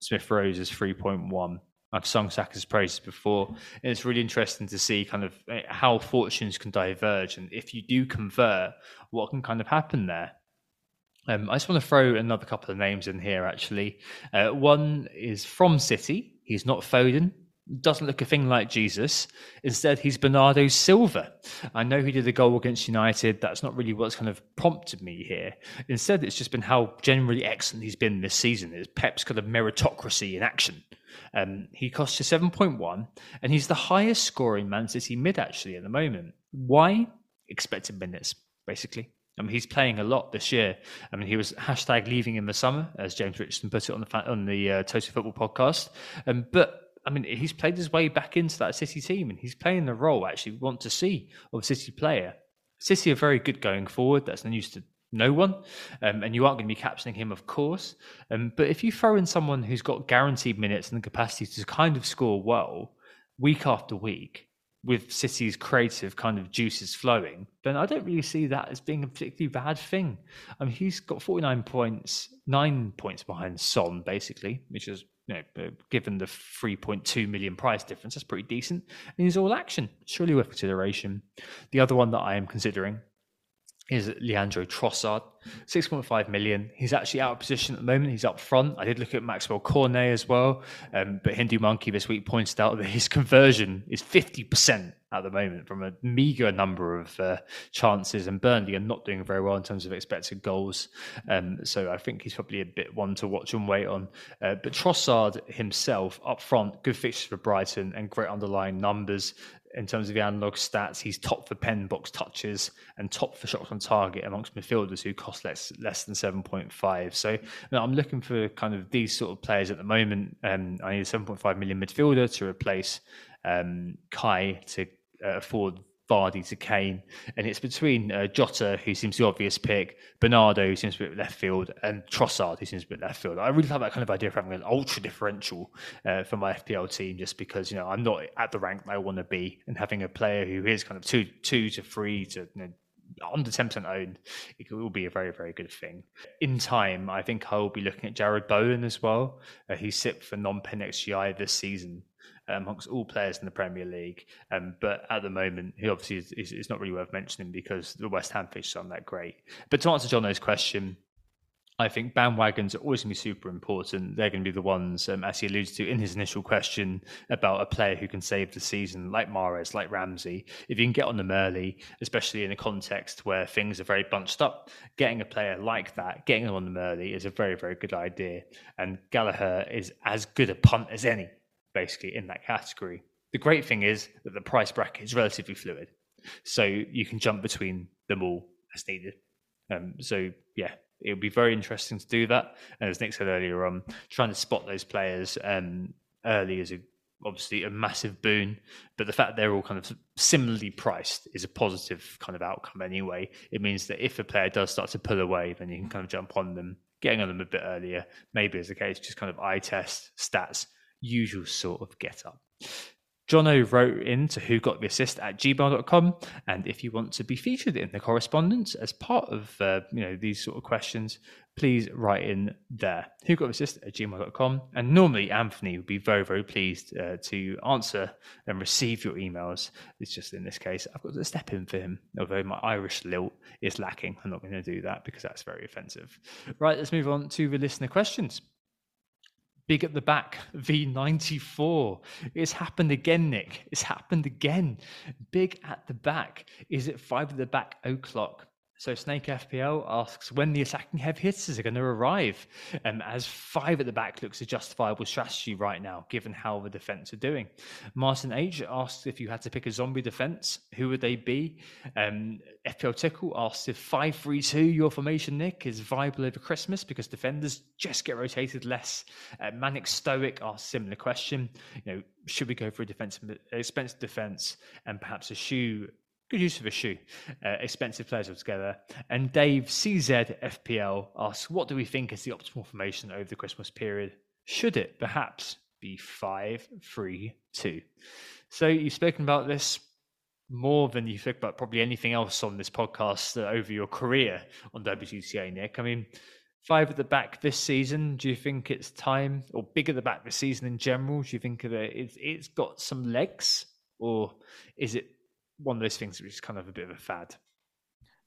S3: Smith Rowe is 3.1. I've sung Saka's praises before, and it's really interesting to see kind of eh, how fortunes can diverge, and if you do convert, what can kind of happen there. Um, I just want to throw another couple of names in here. Actually, uh, one is from City. He's not Foden doesn't look a thing like Jesus. Instead, he's Bernardo Silva. I know he did a goal against United. That's not really what's kind of prompted me here. Instead, it's just been how generally excellent he's been this season. It's Pep's kind of meritocracy in action. Um, he costs you 7.1, and he's the highest scoring Man City mid actually at the moment. Why? Expected minutes, basically. I mean, he's playing a lot this year. I mean, he was hashtag leaving in the summer, as James Richardson put it on the on the uh, Total Football podcast. Um, but I mean, he's played his way back into that City team, and he's playing the role actually want to see of a City player. City are very good going forward. That's news to no one, um, and you aren't going to be captaining him, of course. Um, but if you throw in someone who's got guaranteed minutes and the capacity to kind of score well week after week, with City's creative kind of juices flowing, then I don't really see that as being a particularly bad thing. I mean, he's got 49 points, nine points behind Son, basically, which is you know, uh, given the 3.2 million price difference, that's pretty decent. And he's all action, surely worth consideration. The other one that I am considering is Leandro Trossard, 6.5 million. He's actually out of position at the moment. He's up front. I did look at Maxwell Cornet as well, um, but Hindu Monkey this week pointed out that his conversion is 50% at the moment from a meager number of uh, chances, and Burnley are not doing very well in terms of expected goals. Um, so I think he's probably a bit one to watch and wait on. Uh, but Trossard himself up front, good fixtures for Brighton and great underlying numbers in terms of the analog stats, he's top for pen box touches and top for shots on target amongst midfielders who cost less less than seven point five. So you know, I'm looking for kind of these sort of players at the moment. Um, I need a seven point five million midfielder to replace um, Kai to uh, afford Vardy to Kane, and it's between uh, Jota, who seems the obvious pick, Bernardo, who seems a bit left field, and Trossard, who seems a bit left field. I really like that kind of idea of having an ultra differential uh, for my FPL team, just because you know I'm not at the rank that I want to be, and having a player who is kind of two two to three to you know, under 10% owned, it will be a very, very good thing. In time, I think I will be looking at Jarrod Bowen as well. Uh, he's for non pen XGI this season amongst all players in the Premier League. Um, but at the moment, he obviously is, is, is, not really worth mentioning because the West Ham fish aren't that great. But to answer Jono's question, I think bandwagons are always going to be super important. They're going to be the ones, um, as he alluded to in his initial question, about a player who can save the season, like Mahrez, like Ramsey. If you can get on them early, especially in a context where things are very bunched up, getting a player like that, getting them on them early is a very, very good idea. And Gallagher is as good a punt as any basically in that category. The great thing is that the price bracket is relatively fluid, so you can jump between them all as needed. Um, so yeah, it would be very interesting to do that. And as Nick said earlier on, trying to spot those players um, early is a, obviously a massive boon. But the fact they're all kind of similarly priced is a positive kind of outcome anyway. It means that if a player does start to pull away, then you can kind of jump on them, getting on them a bit earlier. Maybe as a case, just kind of eye test stats usual sort of get up. Jono wrote in to who got the assist at gmail.com. And if you want to be featured in the correspondence as part of uh, you know these sort of questions, please write in there. Who got the assist at gmail.com. And normally Anthony would be very, very pleased uh, to answer and receive your emails. It's just in this case, I've got to step in for him, although my Irish lilt is lacking. I'm not going to do that because that's very offensive. Right, let's move on to the listener questions. Big at the back, V94. It's happened again, Nick. It's happened again. Big at the back is it five at the back o'clock. So Snake FPL asks when the attacking heavy hitters are going to arrive, um, as five at the back looks a justifiable strategy right now, given how the defense are doing. Martin H asks if you had to pick a zombie defense, who would they be? Um, FPL Tickle asks if five three two your formation, Nick, is viable over Christmas because defenders just get rotated less. Uh, Manic Stoic asks similar question. You know, should we go for a defensive, expensive defense and perhaps a shoe Good use of a shoe. Uh, expensive players altogether. And Dave CZ FPL asks, what do we think is the optimal formation over the Christmas period? Should it perhaps be five, three, two? So you've spoken about this more than you think about probably anything else on this podcast uh, over your career on WGTA, Nick. I mean, five at the back this season. Do you think it's time, or big at the back this season in general? Do you think that it's, it's got some legs, or is it one of those things which is kind of a bit of a fad.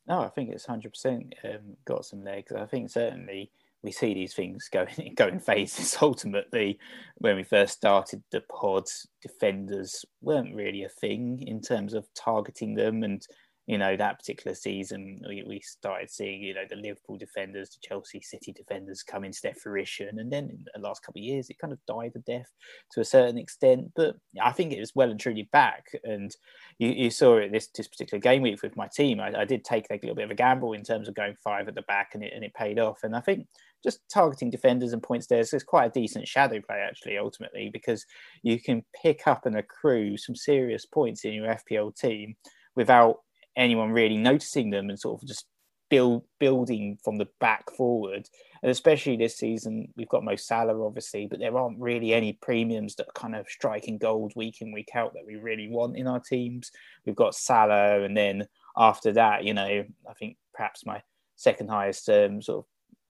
S4: No, I think it's hundred percent um, got some legs. I think certainly we see these things going going phases. Ultimately, when we first started the pods, defenders weren't really a thing in terms of targeting them and you know, that particular season, we, we started seeing, you know, the Liverpool defenders, the Chelsea City defenders come into their fruition. And then in the last couple of years, it kind of died a death to a certain extent. But I think it was well and truly back. And you, you saw it this, this particular game week with my team. I, I did take a little bit of a gamble in terms of going five at the back, and it, and it paid off. And I think just targeting defenders and points there is quite a decent shadow play, actually, ultimately, because you can pick up and accrue some serious points in your FPL team without anyone really noticing them and sort of just build building from the back forward. And especially this season, we've got Mo Salah, obviously, but there aren't really any premiums that are kind of striking gold week in, week out that we really want in our teams. We've got Salah, and then after that, you know, I think perhaps my second highest um, sort of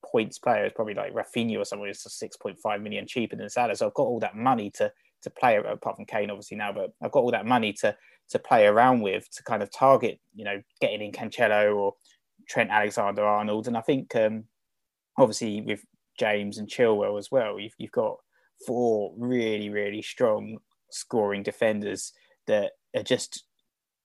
S4: points player is probably like Raphinha or someone who's 6.5 million cheaper than Salah. So I've got all that money to to play apart from Kane obviously now, but I've got all that money to to play around with to kind of target, you know, getting in Cancelo or Trent Alexander Arnold. And I think um, obviously with James and Chilwell as well, you've, you've got four really, really strong scoring defenders that are just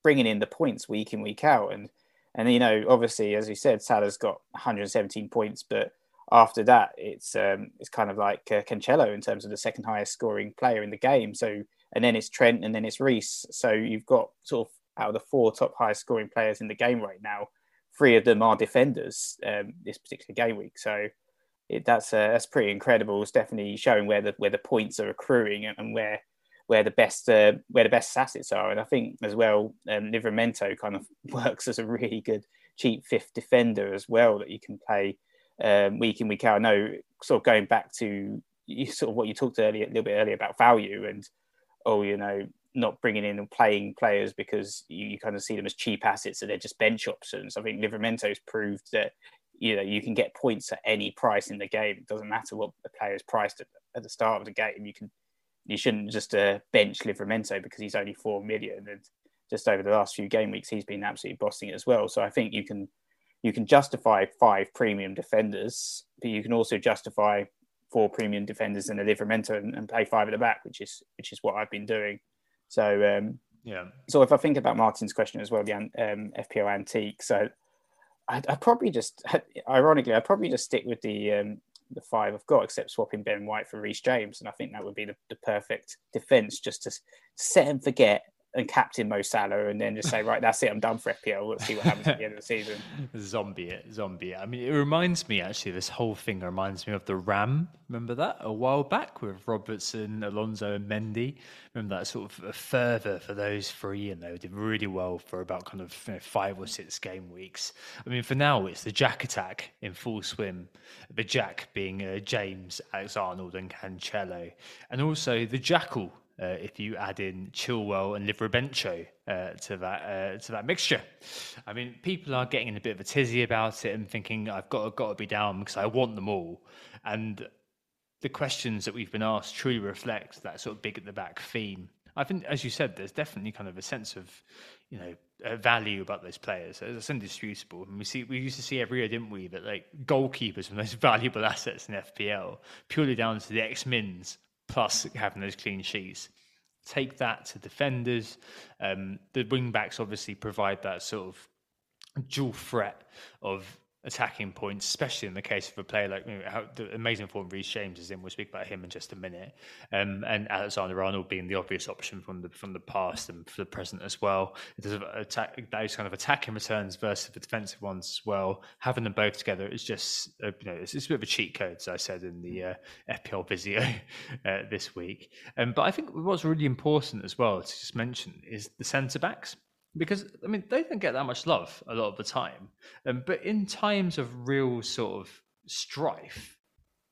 S4: bringing in the points week in, week out. And, and you know, obviously, as we said, Salah's got 117 points, but after that, it's um, it's kind of like uh, Cancelo in terms of the second highest scoring player in the game. So and then it's Trent, and then it's Reece. So you've got sort of out of the four top highest scoring players in the game right now, three of them are defenders um, this particular game week. So it, that's uh, that's pretty incredible. It's definitely showing where the where the points are accruing and where where the best uh, where the best assets are. And I think as well, um, Livramento kind of works as a really good cheap fifth defender as well that you can play um, week in week out. I know, sort of going back to you, sort of what you talked earlier a little bit earlier about value and oh, you know, not bringing in and playing players because you, you, kind of see them as cheap assets and they're just bench options. I think Livramento's proved that you know you can get points at any price in the game. It doesn't matter what the player is priced at, at the start of the game. You can you shouldn't just uh, bench Livramento because he's only four million and just over the last few game weeks he's been absolutely bossing it as well. So I think you can you can justify five premium defenders, but you can also justify four premium defenders and a Livramento and, and play five at the back, which is which is what I've been doing. So um,
S3: yeah.
S4: So if I think about Martin's question as well, the um, FPL antique, so I'd, I'd, probably just, ironically, I'd probably just stick with the um, the five I've got, except swapping Ben White for Reece James, and I think that would be the, the perfect defense, just to set and forget and captain Mo Salah, and then just say, right, that's it, I'm done for FPL. Let's see what happens at the end of the season.
S3: zombie it, zombie it. I mean, it reminds me actually. This whole thing reminds me of the Ram. Remember that a while back with Robertson, Alonso, and Mendy. Remember that sort of fervour for those three, and they did really well for about kind of you know, five or six game weeks. I mean, for now, it's the Jack attack in full swim. The Jack being uh, James, Alex Arnold, and Cancelo, and also the Jackal uh, if you add in Chilwell and Livramento uh, to that uh, to that mixture. I mean, people are getting in a bit of a tizzy about it and thinking I've got got to be down because I want them all. And the questions that we've been asked truly reflect that sort of big at the back theme. I think, as you said, there's definitely kind of a sense of, you know, value about those players. It's indisputable. We see, we used to see every year, didn't we, that like goalkeepers were the most valuable assets in FPL purely down to the X Mins plus having those clean sheets. Take that to defenders. Um, the wing backs obviously provide that sort of dual threat of attacking points, especially in the case of a player like you know, how the amazing form Reece James is in. We'll speak about him in just a minute, um, and Alexander Arnold being the obvious option from the from the past and for the present as well. Attack those kind of attacking returns versus the defensive ones as well. Having them both together is just uh, you know it's, it's, a bit of a cheat code, as I said in the uh, FPL Visio uh, this week. Um, but I think what's really important as well to just mention is the centre backs because I mean they don't get that much love a lot of the time. Um, but in times of real sort of strife,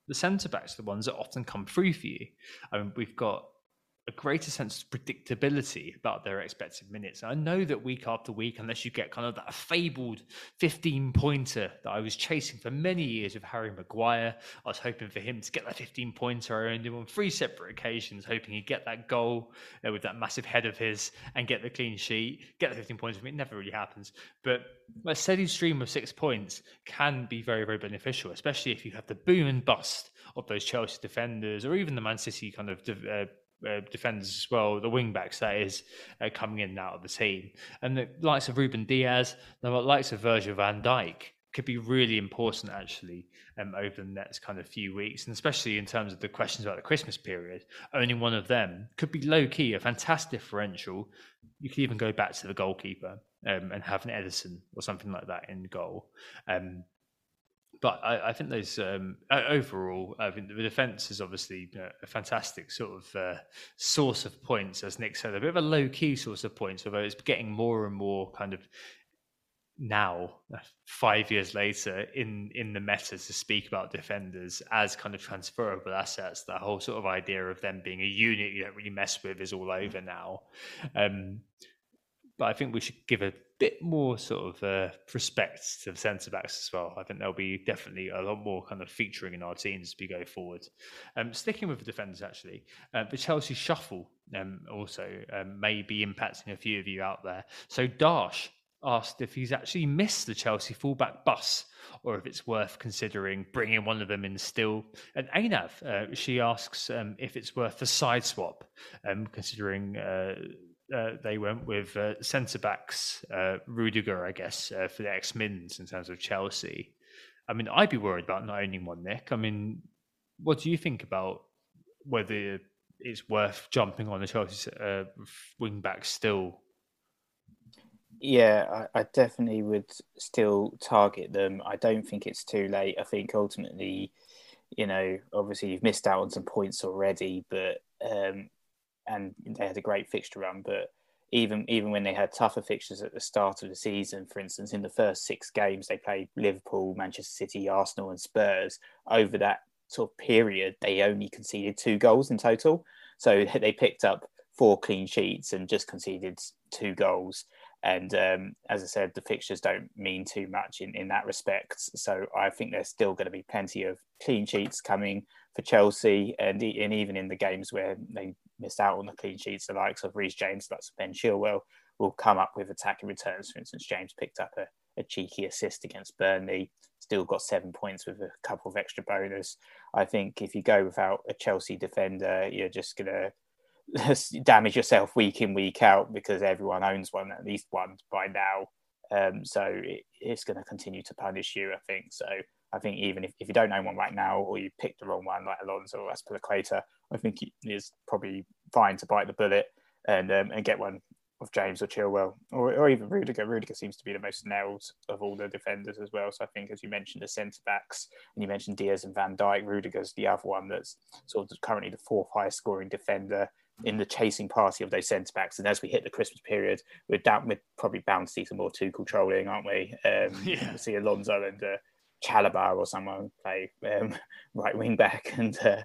S3: the centre backs are the ones that often come through for you. I mean, we've got a greater sense of predictability about their expected minutes. I know that week after week, unless you get kind of that fabled 15 pointer that I was chasing for many years with Harry Maguire, I was hoping for him to get that 15 pointer. I owned him on three separate occasions, hoping he'd get that goal uh, with that massive head of his and get the clean sheet, get the 15 points. It never really happens. But a steady stream of six points can be very, very beneficial, especially if you have the boom and bust of those Chelsea defenders or even the Man City kind of uh, uh, defenders as well, the wing backs that is uh, coming in and out of the team, and the likes of Ruben Dias, the likes of Virgil Van Dijk could be really important actually um, over the next kind of few weeks, and especially in terms of the questions about the Christmas period. Only one of them could be low key, a fantastic differential. You could even go back to the goalkeeper um, and have an Ederson or something like that in goal. Um, but I, I think there's um, overall, I think the defence is obviously you know, a fantastic sort of uh, source of points, as Nick said, a bit of a low key source of points, although it's getting more and more kind of now, five years later, in in the meta to speak about defenders as kind of transferable assets. That whole sort of idea of them being a unit you don't really mess with is all over now. Um, but I think we should give a bit more sort of uh, respect to the centre backs as well. I think there'll be definitely a lot more kind of featuring in our teams as we go forward. Um, sticking with the defenders, actually, uh, the Chelsea shuffle um, also um, may be impacting a few of you out there. So Dash asked if he's actually missed the Chelsea fullback bus or if it's worth considering bringing one of them in still. And Anav, uh, she asks um, if it's worth a side swap, um, considering uh, uh, they went with uh, centre backs, uh, Rudiger, I guess, uh, for the ex Mins in terms of Chelsea. I mean, I'd be worried about not owning one, Nick. I mean, what do you think about whether it's worth jumping on the Chelsea uh, wing back still?
S4: Yeah, I, I, definitely would still target them. I don't think it's too late. I think ultimately, you know, obviously you've missed out on some points already, but um, and they had a great fixture run. But even even when they had tougher fixtures at the start of the season, for instance, in the first six games they played Liverpool, Manchester City, Arsenal, and Spurs. Over that sort of period, they only conceded two goals in total. So they picked up four clean sheets and just conceded two goals. And um, as I said, the fixtures don't mean too much in, in that respect. So I think there's still going to be plenty of clean sheets coming for Chelsea, and, and even in the games where they missed out on the clean sheets, the likes of Reece James, that's Ben Chilwell, will come up with attacking returns. For instance, James picked up a, a cheeky assist against Burnley, still got seven points with a couple of extra bonus. I think if you go without a Chelsea defender, you're just going to damage yourself week in, week out because everyone owns one, at least one by now. Um, so it, it's going to continue to punish you, I think. So I think even if, if you don't own one right now or you picked the wrong one like Alonso or Azpilicueta, I think it is probably fine to bite the bullet and um, and get one of James or Chilwell or, or even Rudiger. Rudiger seems to be the most nailed of all the defenders as well. So I think, as you mentioned, the centre backs and you mentioned Dias and Van Dijk, Rudiger's the other one that's sort of currently the fourth highest scoring defender in the chasing party of those centre backs. And as we hit the Christmas period, we're down, we're probably bound to see some more Tuchel trolling, aren't we? Um, yeah. We'll see Alonso and uh, Chalobah or someone play um, right wing back and uh,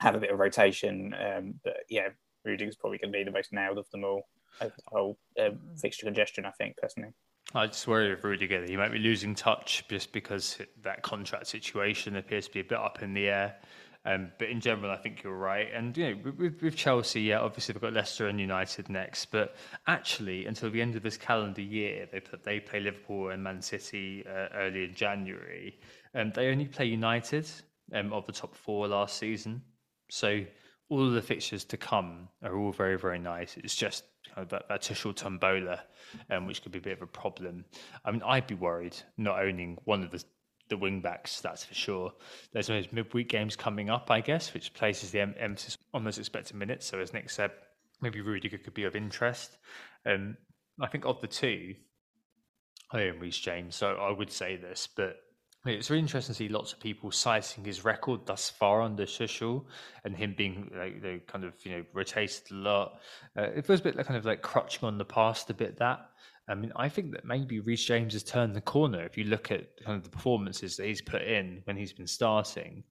S4: have a bit of rotation. Um, but yeah, Rudiger's probably going to be the most nailed of them all. The whole um, fixture congestion, I think, personally.
S3: I just worry with Rudiger he might be losing touch just because that contract situation appears to be a bit up in the air. Um, but in general, I think you're right. And you know, with, with Chelsea, yeah, obviously they've got Leicester and United next. But actually, until the end of this calendar year, they put, they play Liverpool and Man City uh, early in January. Um, they only play United um, of the top four last season. So all of the fixtures to come are all very very nice. It's just kind of that, that Tuchel tombola, um, which could be a bit of a problem. I mean, I'd be worried not owning one of the the wing backs, that's for sure. There's those midweek games coming up, I guess, which places the em- emphasis on those expected minutes. So as Nick said, maybe Rudiger could be of interest. Um, I think of the two, I am Reece James, so I would say this, but it's really interesting to see lots of people citing his record thus far under Tuchel and him being like the kind of you know rotated a lot. Uh, it feels a bit like kind of like crutching on the past a bit. That I mean, I think that maybe Reece James has turned the corner. If you look at kind of the performances that he's put in when he's been starting,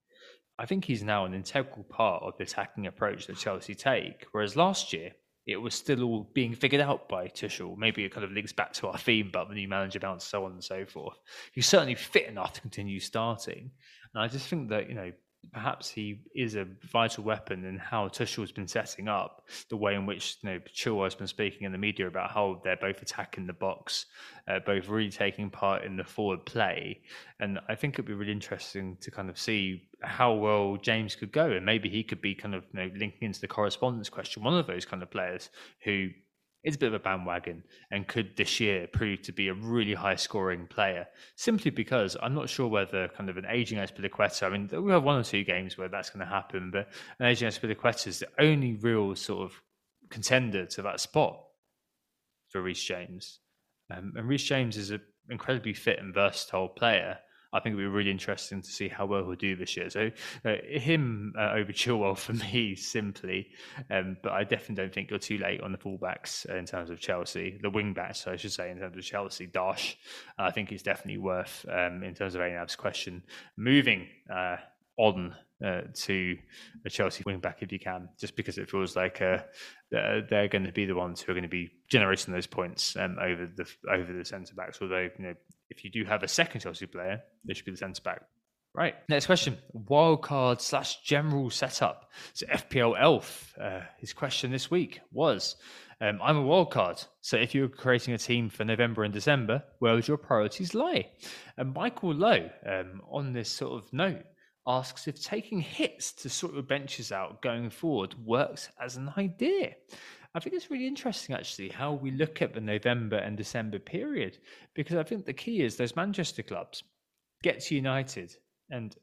S3: I think he's now an integral part of the attacking approach that Chelsea take. Whereas last year, it was still all being figured out by Tuchel. Maybe it kind of links back to our theme about the new manager bounce, so on and so forth. He's certainly fit enough to continue starting. And I just think that, you know, perhaps he is a vital weapon in how Tuchel's been setting up the way in which you know Chilwell has been speaking in the media about how they're both attacking the box, uh, both really taking part in the forward play, and I think it'd be really interesting to kind of see how well James could go, and maybe he could be kind of you know linking into the correspondence question, one of those kind of players who is a bit of a bandwagon and could this year prove to be a really high scoring player simply because I'm not sure whether kind of an aging Azpilicueta, I mean, we have one or two games where that's going to happen, but an aging Azpilicueta is the only real sort of contender to that spot for Reece James. Um, and Reece James is an incredibly fit and versatile player I think it'll be really interesting to see how well he'll do this year. So uh, him uh, over Chilwell for me simply, um, but I definitely don't think you're too late on the fullbacks in terms of Chelsea, the wing backs, I should say, in terms of Chelsea. Dash, I think it's definitely worth um, in terms of Anab's question moving uh, on uh, to a Chelsea wing back if you can, just because it feels like uh, they're going to be the ones who are going to be generating those points um, over the over the centre backs. Although you know, if you do have a second Chelsea player, they should be the centre back. Right. Next question. Wildcard slash general setup. So FPL Elf, uh, his question this week was um, I'm a wildcard. So if you're creating a team for November and December, where would your priorities lie? And Michael Lowe, um, on this sort of note, asks if taking hits to sort your benches out going forward works as an idea. I think it's really interesting, actually, how we look at the November and December period, because I think the key is those Manchester clubs get to United and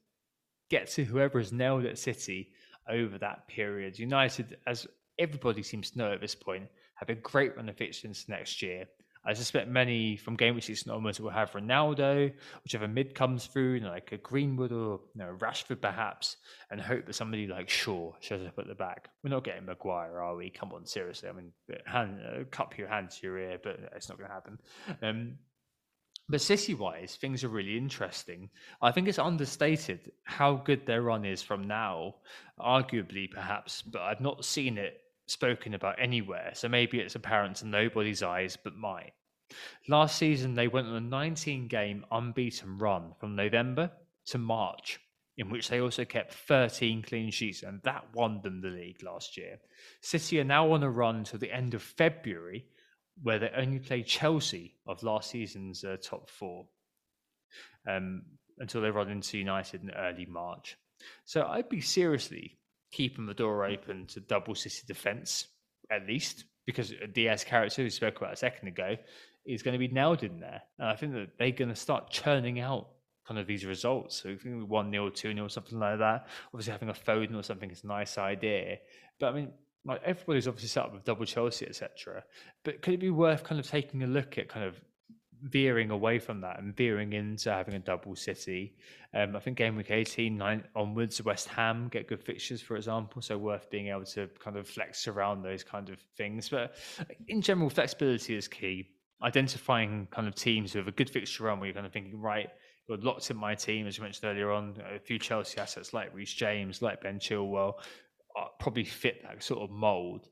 S3: get to whoever has nailed at City over that period. United, as everybody seems to know at this point, have a great run of fixtures next year. I suspect many from game week six onwards will have Ronaldo, whichever mid comes through, like a Greenwood or you know, Rashford perhaps, and hope that somebody like Shaw shows up at the back. We're not getting Maguire, are we? Come on, seriously. I mean, hand, uh, cup your hand to your ear, but it's not going to happen. Um, but City wise, things are really interesting. I think it's understated how good their run is from now, arguably perhaps, but I've not seen it spoken about anywhere. So maybe it's apparent to nobody's eyes but mine. Last season, they went on a 19 game unbeaten run from November to March, in which they also kept 13 clean sheets, and that won them the league last year. City are now on a run to the end of February, where they only play Chelsea of last season's uh, top four um, until they run into United in early March. So I'd be seriously keeping the door open to double City defence, at least, because Dias character, we spoke about a second ago, is going to be nailed in there. And I think that they're going to start churning out kind of these results. So if you 1 0, 2 0, something like that, obviously having a Foden or something is a nice idea. But I mean, like everybody's obviously set up with double Chelsea, etc. But could it be worth kind of taking a look at kind of veering away from that and veering into having a double city. Um, I think game week 18 nine onwards, West Ham get good fixtures, for example, so worth being able to kind of flex around those kind of things. But in general, flexibility is key. Identifying kind of teams with a good fixture run where you're kind of thinking, right, you're locked in my team, as you mentioned earlier on, a few Chelsea assets like Reece James, like Ben Chilwell, probably fit that sort of mold.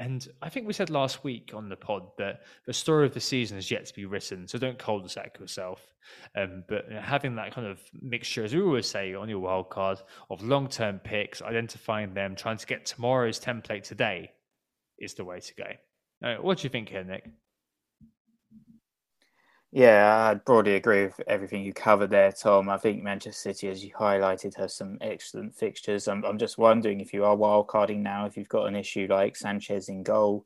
S3: And I think we said last week on the pod that the story of the season is yet to be written, so don't cul-de-sac yourself. Um, but having that kind of mixture, as we always say on your wild card, of long-term picks, identifying them, trying to get tomorrow's template today, is the way to go. Uh, what do you think here, Nick?
S4: Yeah, I broadly agree with everything you covered there, Tom. I think Manchester City, as you highlighted, has some excellent fixtures. I'm, I'm just wondering if you are wildcarding now, if you've got an issue like Sanchez in goal,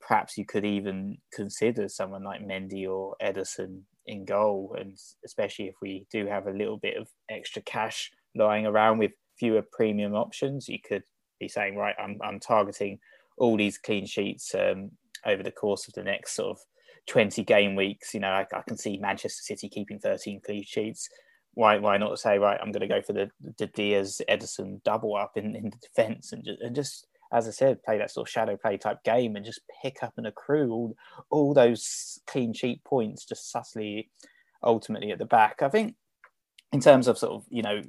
S4: perhaps you could even consider someone like Mendy or Ederson in goal, and especially if we do have a little bit of extra cash lying around with fewer premium options, you could be saying, right, I'm I'm targeting all these clean sheets um, over the course of the next sort of 20 game weeks. You know, I, I, can see Manchester City keeping 13 clean sheets. Why, why not say, right, I'm going to go for the, the Dias Ederson double up in, in the defence and just, and just, as I said, play that sort of shadow play type game and just pick up and accrue all, all those clean sheet points just subtly ultimately at the back. I think in terms of sort of, you know,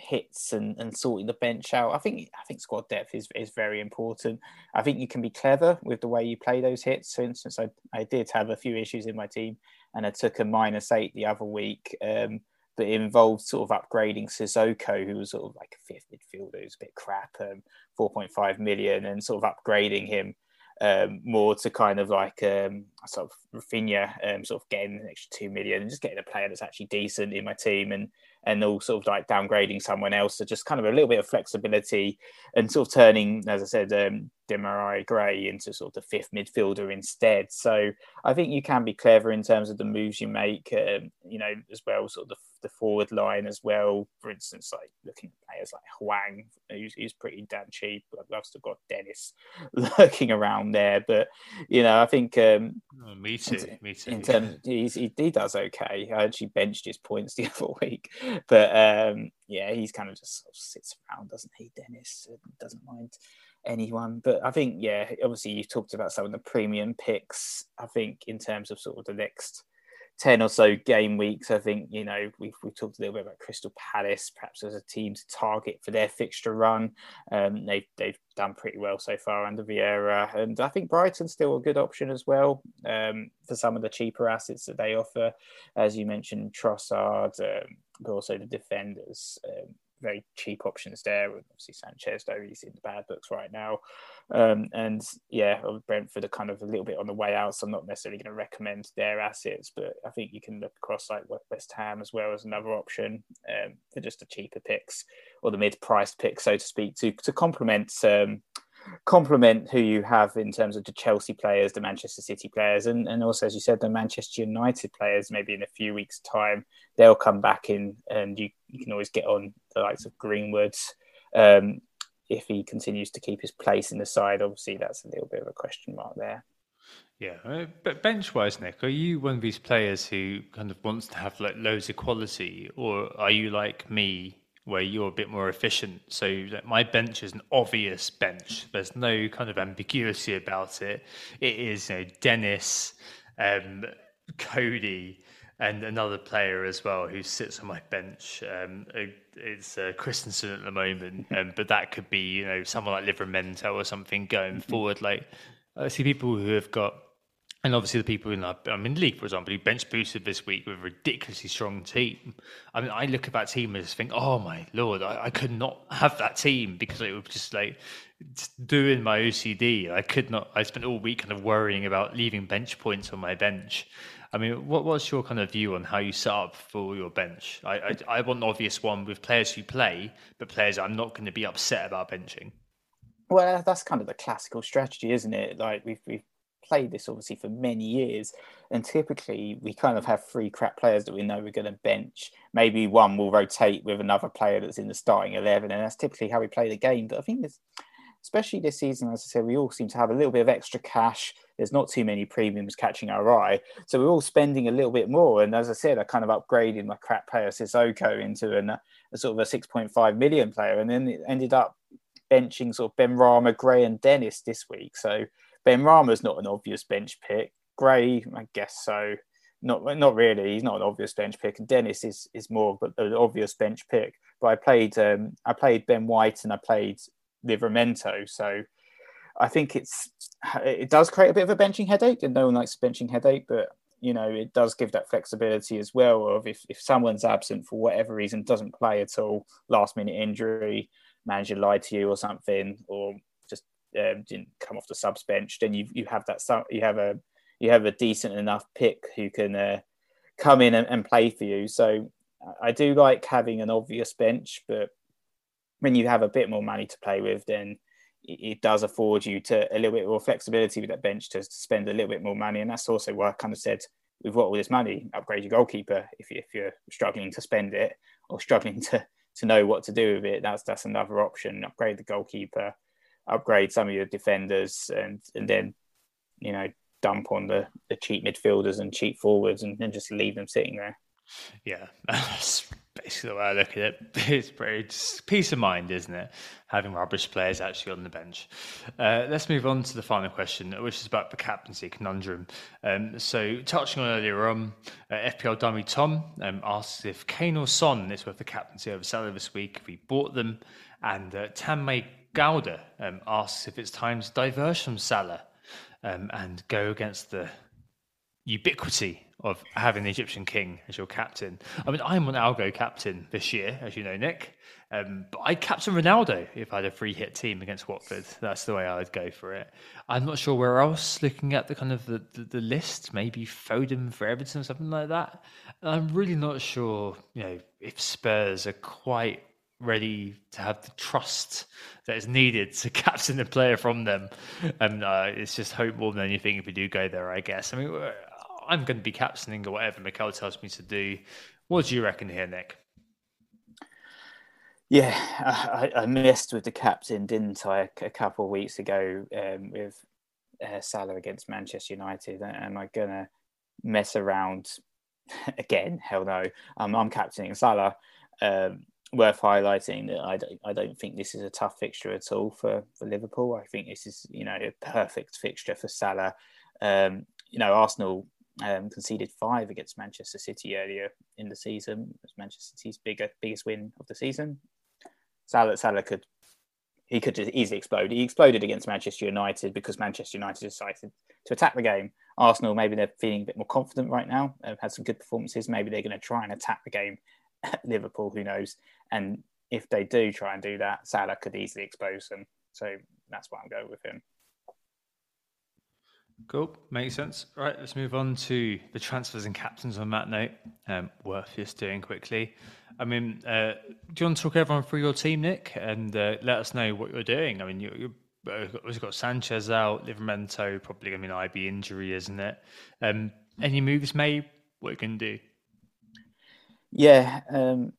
S4: hits and, and sorting the bench out. I think I think squad depth is, is very important. I think you can be clever with the way you play those hits. For instance, I, I did have a few issues in my team and I took a minus eight the other week. Um, but involved sort of upgrading Sissoko, who was sort of like a fifth midfielder who's a bit crap, um, 4.5 million, and sort of upgrading him um, more to kind of like um, sort of Raphinha, um, sort of getting an extra two million and just getting a player that's actually decent in my team and and all sort of like downgrading someone else. So just kind of a little bit of flexibility and sort of turning, as I said, um, Demarai Gray into sort of the fifth midfielder instead. So I think you can be clever in terms of the moves you make, um, you know, as well, sort of the, the, forward line as well. For instance, like looking at players like Hwang, who's, who's pretty damn cheap. I've still got Dennis lurking around there, but you know, I think um,
S3: oh, me too, me too.
S4: In terms, he, he does okay. I actually benched his points the other week, but um, yeah, he's kind of just sort of sits around, doesn't he? Dennis doesn't mind anyone. But I think, yeah, obviously you talked about some of the premium picks. I think in terms of sort of the next 10 or so game weeks, I think, you know, we've, we've talked a little bit about Crystal Palace, perhaps as a team to target for their fixture run. Um, they've, they've done pretty well so far under Vieira. And I think Brighton's still a good option as well um, for some of the cheaper assets that they offer. As you mentioned, Trossard, um, but also the defenders. Um, very cheap options there. Obviously, Sanchez, though, he's in the bad books right now. Um, and yeah, Brentford are kind of a little bit on the way out, so I'm not necessarily going to recommend their assets, but I think you can look across like West Ham as well as another option um, for just the cheaper picks or the mid-priced picks, so to speak, to to complement. Um, complement who you have in terms of the Chelsea players, the Manchester City players, and, and also, as you said, the Manchester United players. Maybe in a few weeks' time, they'll come back in, and you, you can always get on the likes of Greenwood. Um, if he continues to keep his place in the side, obviously, that's a little bit of a question mark there.
S3: Yeah, uh, but bench wise, Nick, are you one of these players who kind of wants to have like loads of quality, or are you like me where you're a bit more efficient. So my bench is an obvious bench. There's no kind of ambiguity about it. It is you know, Dennis, um, Coady, and another player as well who sits on my bench. Um, it's uh, Christensen at the moment, um, but that could be you know someone like Livramento or something going mm-hmm. forward. Like I see people who have got and obviously, the people in our, I mean, league, for example, who bench boosted this week with a ridiculously strong team. I mean, I look at that team and just think, oh my lord, I, I could not have that team because it was just like just doing my OCD. I could not. I spent all week kind of worrying about leaving bench points on my bench. I mean, what, what's your kind of view on how you set up for your bench? I, I, I want an obvious one with players who play, but players I'm not going to be upset about benching.
S4: Well, that's kind of the classical strategy, isn't it? Like we've we've played this obviously for many years, and typically we kind of have three crap players that we know we're going to bench. Maybe one will rotate with another player that's in the starting eleven, and that's typically how we play the game. But I think this, especially this season, as I said, we all seem to have a little bit of extra cash. There's not too many premiums catching our eye, so we're all spending a little bit more. And as I said, I kind of upgraded my crap player Sissoko into an, a sort of a 6.5 million player, and then it ended up benching sort of Benrahma, Gray, and Dennis this week. So Benrahma's not an obvious bench pick. Gray, I guess so. Not not really. He's not an obvious bench pick. And Dennis is is more of an obvious bench pick. But I played um, I played Ben White and I played Livramento. So I think it's it does create a bit of a benching headache, and no one likes a benching headache. But you know it does give that flexibility as well. Of if if someone's absent for whatever reason, doesn't play at all, last minute injury, manager lied to you or something, or um, didn't come off the subs bench, then you you have that you have a you have a decent enough pick who can uh, come in and, and, play for you. So I do like having an obvious bench, but when you have a bit more money to play with, then it does afford you to a little bit more flexibility with that bench to spend a little bit more money. And that's also why I kind of said, we've got all this money, upgrade your goalkeeper if, you, if you're struggling to spend it or struggling to, to know what to do with it. That's that's another option. Upgrade the goalkeeper, upgrade some of your defenders, and and then you know dump on the, the cheap midfielders and cheap forwards and then just leave them sitting there.
S3: Yeah, that's basically the way I look at it. It's pretty it's peace of mind, isn't it? Having rubbish players actually on the bench. Uh, let's move on to the final question, which is about the captaincy conundrum. Um, so, touching on earlier on, uh, FPL dummy Tom um, asks if Kane or Son is worth the captaincy over Salah this week if he bought them, and uh, Tanmay Gowda um, asks if it's time to diverge from Salah um, and go against the ubiquity of having the Egyptian king as your captain. I mean, I'm an Algo captain this year, as you know, Nick. Um, but I'd captain Ronaldo if I had a free hit team against Watford. That's the way I would go for it. I'm not sure where else, looking at the kind of the, the, the list, maybe Foden for Everton something like that. I'm really not sure, you know, if Spurs are quite ready to have the trust that is needed to captain the player from them. And uh, it's just hope more than anything if we do go there, I guess. I mean, I'm going to be captaining or whatever Mikel tells me to do. What do you reckon here, Nick?
S4: Yeah, I, I missed with the captain, didn't I, a couple of weeks ago um, with uh, Salah against Manchester United? Am I going to mess around again? Hell no. Um, I'm captaining Salah. Um, worth highlighting that I don't, I don't think this is a tough fixture at all for, for Liverpool. I think this is, you know, a perfect fixture for Salah. Um, you know, Arsenal um, conceded five against Manchester City earlier in the season. It was Manchester City's bigger, biggest win of the season. Salah, Salah could he could just easily explode. He exploded against Manchester United because Manchester United decided to attack the game. Arsenal, maybe they're feeling a bit more confident right now. They've had some good performances. Maybe they're going to try and attack the game Liverpool. Who knows? And if they do try and do that, Salah could easily expose them. So that's why I'm going with him.
S3: Cool, makes sense. Right, let's move on to the transfers and captains on that note. Um, worth just doing quickly. I mean, uh, do you want to talk everyone through your team, Nick, and uh, let us know what you're doing? I mean, you, you, we've got Sanchez out, Livramento probably I mean, IB injury, isn't it? Um, any moves made? What you can do?
S4: Yeah. Um,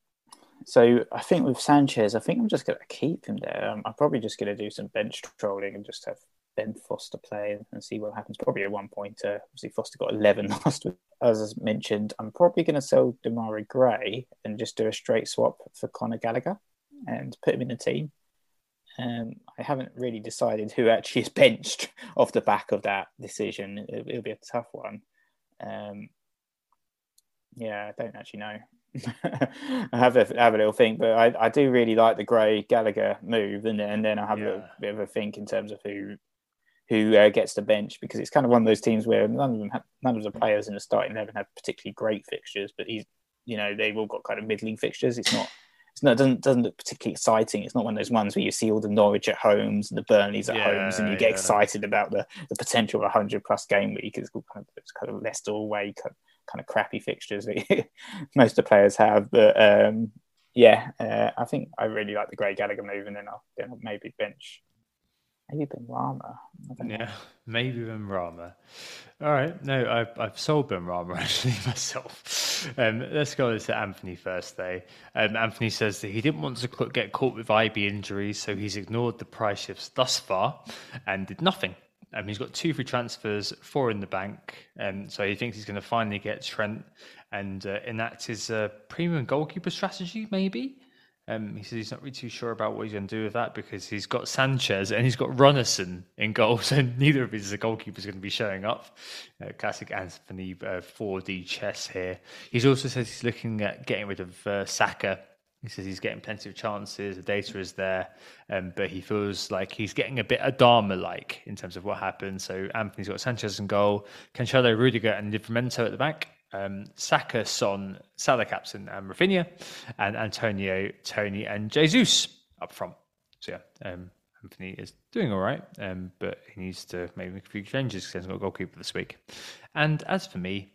S4: so I think with Sanchez, I think I'm just going to keep him there. I'm, I'm probably just going to do some bench trolling and just have Ben Foster play and see what happens. Probably a one point, uh, obviously Foster got 11 last week. As I mentioned, I'm probably going to sell Demarai Gray and just do a straight swap for Conor Gallagher and put him in the team. Um, I haven't really decided who actually is benched off the back of that decision. It, will be a tough one. Um, yeah, I don't actually know. I have a have a little think, but I, I do really like the Gray Gallagher move, and then and then I have yeah. a bit of a think in terms of who who uh, gets the bench because it's kind of one of those teams where none of them have, none of the players in the starting eleven have particularly great fixtures, but he's you know they've all got kind of middling fixtures. It's not it's not it doesn't doesn't look particularly exciting. It's not one of those ones where you see all the Norwich at homes and the Burnleys at yeah, homes and you get yeah. excited about the, the potential of a hundred plus game week. It's kind of it's kind of Leicester away kind of, kind of crappy fixtures that most of the players have. But um, yeah, uh, I think I really like the Gray Gallagher move, and then I'll, then I'll maybe bench Maybe Benrahma.
S3: Yeah, maybe Benrahma. All right. No, I've, I've sold Benrahma actually myself. Um, let's go to Anthony first, though. Um, Anthony says that he didn't want to get caught with IB injuries, so he's ignored the price shifts thus far and did nothing. Um, he's got two free transfers, four in the bank, um, so he thinks he's going to finally get Trent and uh, enact his uh, premium goalkeeper strategy, maybe. Um, he says he's not really too sure about what he's going to do with that because he's got Sanchez and he's got Runarsson in goal, so neither of his goalkeepers is going to be showing up. Uh, classic Anthony uh, 4D chess here. He's also says he's looking at getting rid of uh, Saka. He says he's getting plenty of chances, the data is there, um, but he feels like he's getting a bit Adama like in terms of what happened. So Anthony's got Sanchez in goal, Cancelo, Rudiger, and Livramento at the back um, Saka, Son, Salah captain, and Raphinha, and Antonio, Toney, and Jesus up front. So yeah, um, Anthony is doing all right, um, but he needs to maybe make a few changes because he hasn't got a goalkeeper this week. And as for me,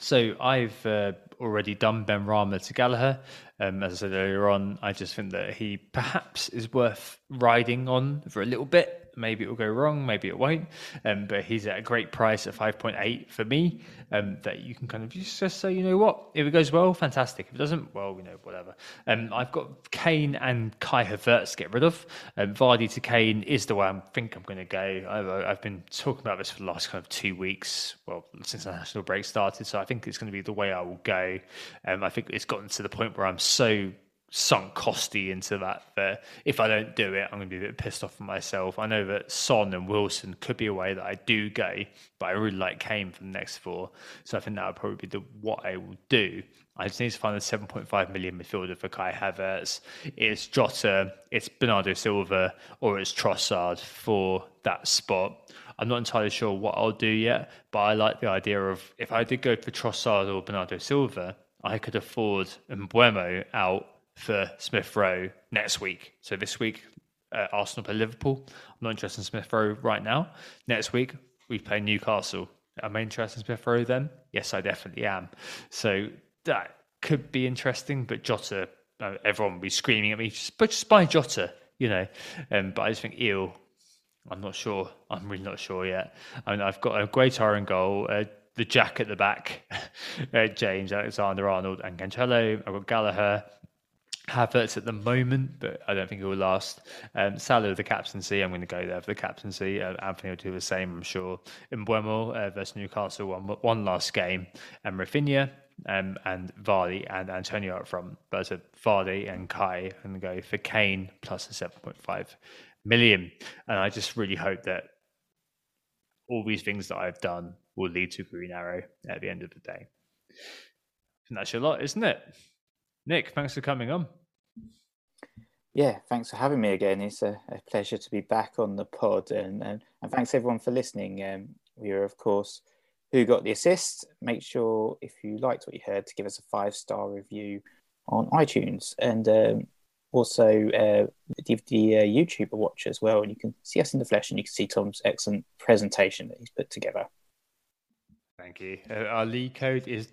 S3: So I've uh, already done Benrahma to Gallagher. Um, as I said earlier on, I just think that he perhaps is worth riding on for a little bit maybe it will go wrong, maybe it won't. Um, but he's at a great price at 5.8 for me. Um, that you can kind of just say, you know what, if it goes well, fantastic. If it doesn't, well, you know, whatever. Um, I've got Kane and Kai Havertz to get rid of. Um, Vardy to Kane is the way I think I'm going to go. I've, I've, been talking about this for the last kind of two weeks, well, since the national break started. So I think it's going to be the way I will go. Um, I think it's gotten to the point where I'm so sunk Costy into that. That if I don't do it, I'm going to be a bit pissed off at myself. I know that Son and Wilson could be a way that I do go, but I really like Kane for the next four. So I think that would probably be the, what I will do. I just need to find a 7.5 million midfielder for Kai Havertz. It's Jota, it's Bernardo Silva, or it's Trossard for that spot. I'm not entirely sure what I'll do yet, but I like the idea of if I did go for Trossard or Bernardo Silva, I could afford Mbeumo out for Smith Rowe next week. So this week, uh, Arsenal play Liverpool. I'm not interested in Smith Rowe right now. Next week, we play Newcastle. Am I interested in Smith Rowe then? Yes, I definitely am. So that could be interesting, but Jota, uh, everyone will be screaming at me, just, but just buy Jota, you know. Um, but I just think Eel, I'm not sure. I'm really not sure yet. I mean, I've got a great iron goal. Uh, the Jack at the back, uh, James Alexander Arnold and Cancelo. I've got Gallagher, Havertz at the moment, but I don't think it will last. Um, Salah, the captaincy, I'm going to go there for the captaincy. Uh, Anthony will do the same, I'm sure. In uh, versus Newcastle, one, one last game. And Raphinha um, and Vardy and Antonio up front. But Vardy and Kai, I'm going to go for Kane plus a 7.5 million. And I just really hope that all these things that I've done will lead to Green Arrow at the end of the day. And that's a lot, isn't it? Nick, thanks for coming on.
S4: Yeah, thanks for having me again. It's a, a pleasure to be back on the pod, and and, and thanks everyone for listening. Um, we are, of course, who got the assist. Make sure if you liked what you heard to give us a five star review on iTunes, and um, also uh, give the uh, YouTube a watch as well. And you can see us in the flesh, and you can see Tom's excellent presentation that he's put together.
S3: Thank you. Uh, our lead code is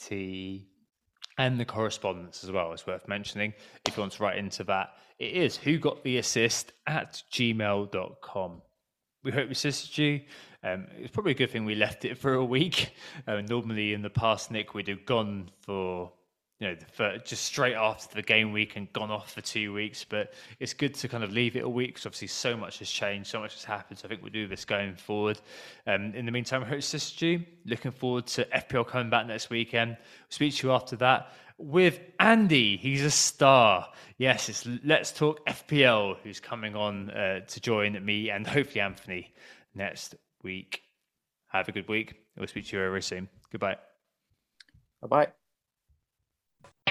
S3: 2IP43 and the correspondence as well is worth mentioning. If you want to write into that, it is who got the assist at gmail.com. We hope we assisted you. Um, it's probably a good thing we left it for a week. Uh, normally in the past, Nick, we'd have gone for you know, for just straight after the game week and gone off for two weeks. But it's good to kind of leave it a week because obviously so much has changed, so much has happened. So I think we'll do this going forward. Um, in the meantime, I hope to you. Looking forward to FPL coming back next weekend. We'll speak to you after that with Andy. He's a star. Yes, it's Let's Talk FPL who's coming on uh, to join me and hopefully Anthony next week. Have a good week. We'll speak to you very soon. Goodbye.
S4: Bye bye.